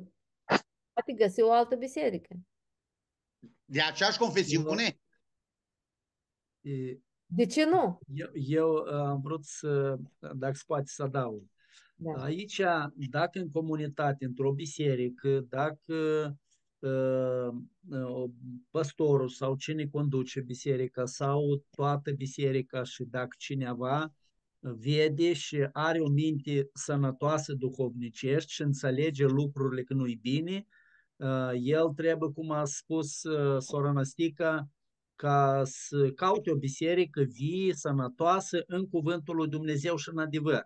poate găsi o altă biserică. De aceeași confesiune? E, De ce nu? Eu, eu am vrut să, dacă se poate să adaug. Da. Aici, dacă în comunitate, într-o biserică, dacă uh, uh, păstorul sau cine conduce biserica sau toată biserica și dacă cineva vede și are o minte sănătoasă duhovnicești și înțelege lucrurile că nu-i bine, uh, el trebuie, cum a spus uh, sora Năstica, ca să caute o biserică vie, sănătoasă, în cuvântul lui Dumnezeu și în adevăr.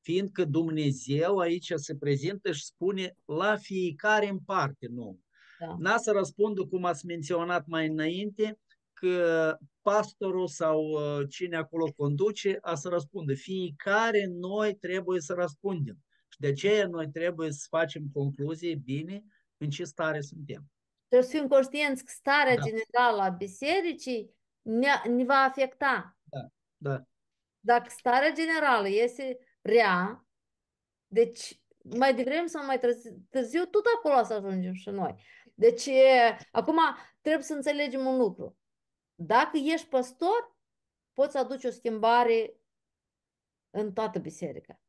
Fiindcă Dumnezeu aici se prezintă și spune la fiecare în parte, nu. Da. N-a să răspundă, cum ați menționat mai înainte, că pastorul sau uh, cine acolo conduce a să răspundă. Fiecare noi trebuie să răspundem. Și de aceea noi trebuie să facem concluzie bine în ce stare suntem. Trebuie să fim conștienți că starea Da. generală a bisericii ne, ne va afecta. Da, da. Dacă starea generală este rea, deci mai devreme sau mai târziu, târziu tot acolo o să ajungem și noi. Deci, e, acum trebuie să înțelegem un lucru. Dacă ești păstor, poți aduce o schimbare în toată biserica.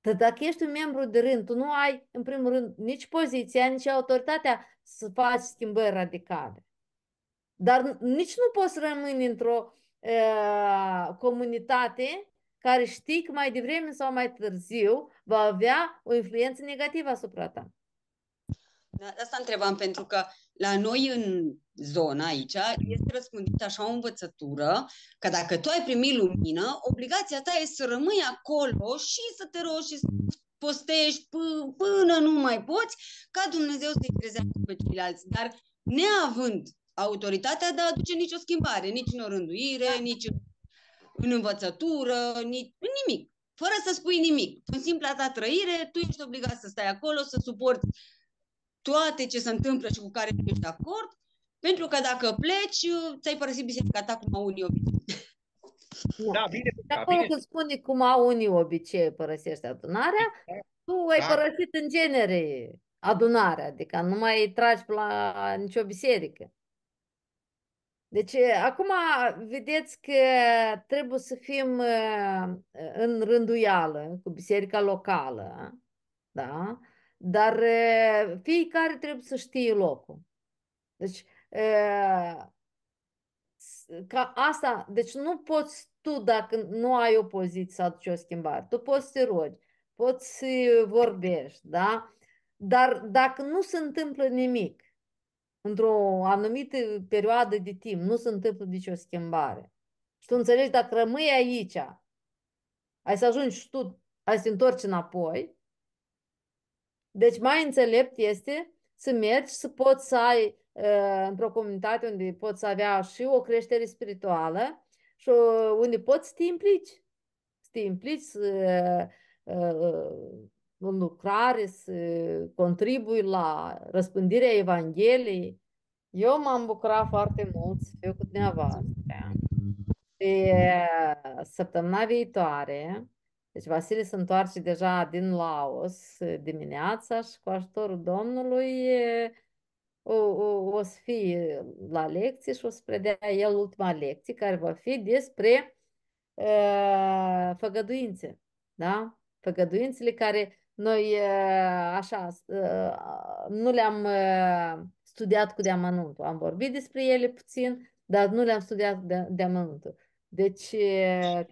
Dar dacă ești un membru de rând, tu nu ai, în primul rând, nici poziția, nici autoritatea să faci schimbări radicale. Dar nici nu poți rămâne într-o uh, comunitate care știi că mai devreme sau mai târziu va avea o influență negativă asupra ta. Da, de asta întrebam, pentru că la noi în zona aici este răspândită așa o învățătură că dacă tu ai primit lumină, obligația ta este să rămâi acolo și să te rogi și să postești p- până nu mai poți, ca Dumnezeu să-i trezească pe ceilalți. Dar neavând autoritatea de a aduce nicio schimbare, nici în orânduire, nici în, în învățătură, nici în nimic. Fără să spui nimic. În simpla ta trăire, tu ești obligat să stai acolo, să suporți toate ce se întâmplă și cu care nu ești de acord, pentru că dacă pleci, ți-ai părăsit biserica ta cum au unii obicei. Da, bine, De da, acolo bine. când spune cum au unii obicei părăsești adunarea, tu ai Da. părăsit în genere adunarea, adică nu mai tragi pe la nicio biserică. Deci, acum vedeți că trebuie să fim uh, în rânduială cu biserica locală, da? Dar uh, fiecare trebuie să știe locul. Deci, uh, ca asta, deci nu poți tu, dacă nu ai o poziție să aduci o schimbare, tu poți să te rogi, poți să vorbești, da? Dar dacă nu se întâmplă nimic, într-o anumită perioadă de timp, nu se întâmplă nicio schimbare. Și tu înțelegi, dacă rămâi aici, ai să ajungi și tu, ai să te întorci înapoi, deci mai înțelept este să mergi, să poți să ai uh, într-o comunitate unde poți să avea și o creștere spirituală și uh, unde poți să te implici. Să te implici să, uh, în lucrare, să contribui la răspândirea Evangheliei. Eu m-am bucurat foarte mult să fiu cu dumneavoastră. Pe săptămâna viitoare, deci Vasile se întoarce deja din Laos dimineața și cu ajutorul Domnului o, o, o să fie la lecție și o să predea el ultima lecție care va fi despre uh, făgăduințe. Da? Făgăduințele care noi uh, așa uh, nu le-am uh, studiat cu deamănuntul. Am vorbit despre ele puțin, dar nu le-am studiat de, deamănuntul. Deci,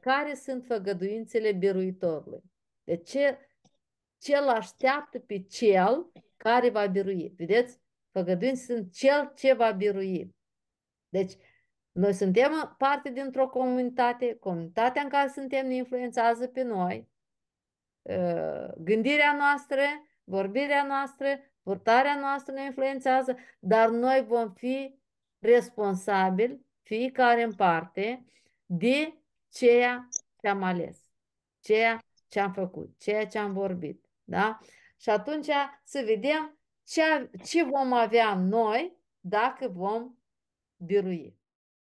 care sunt făgăduințele biruitorului? De ce cel așteaptă pe cel care va birui? Vedeți? Făgăduințe sunt cel ce va birui. Deci, noi suntem parte dintr-o comunitate, comunitatea în care suntem ne influențează pe noi, gândirea noastră, vorbirea noastră, purtarea noastră ne influențează, dar noi vom fi responsabili, fiecare în parte, de ceea ce am ales, ceea ce am făcut, ceea ce am vorbit. Da? Și atunci să vedem ce, ce vom avea noi dacă vom birui.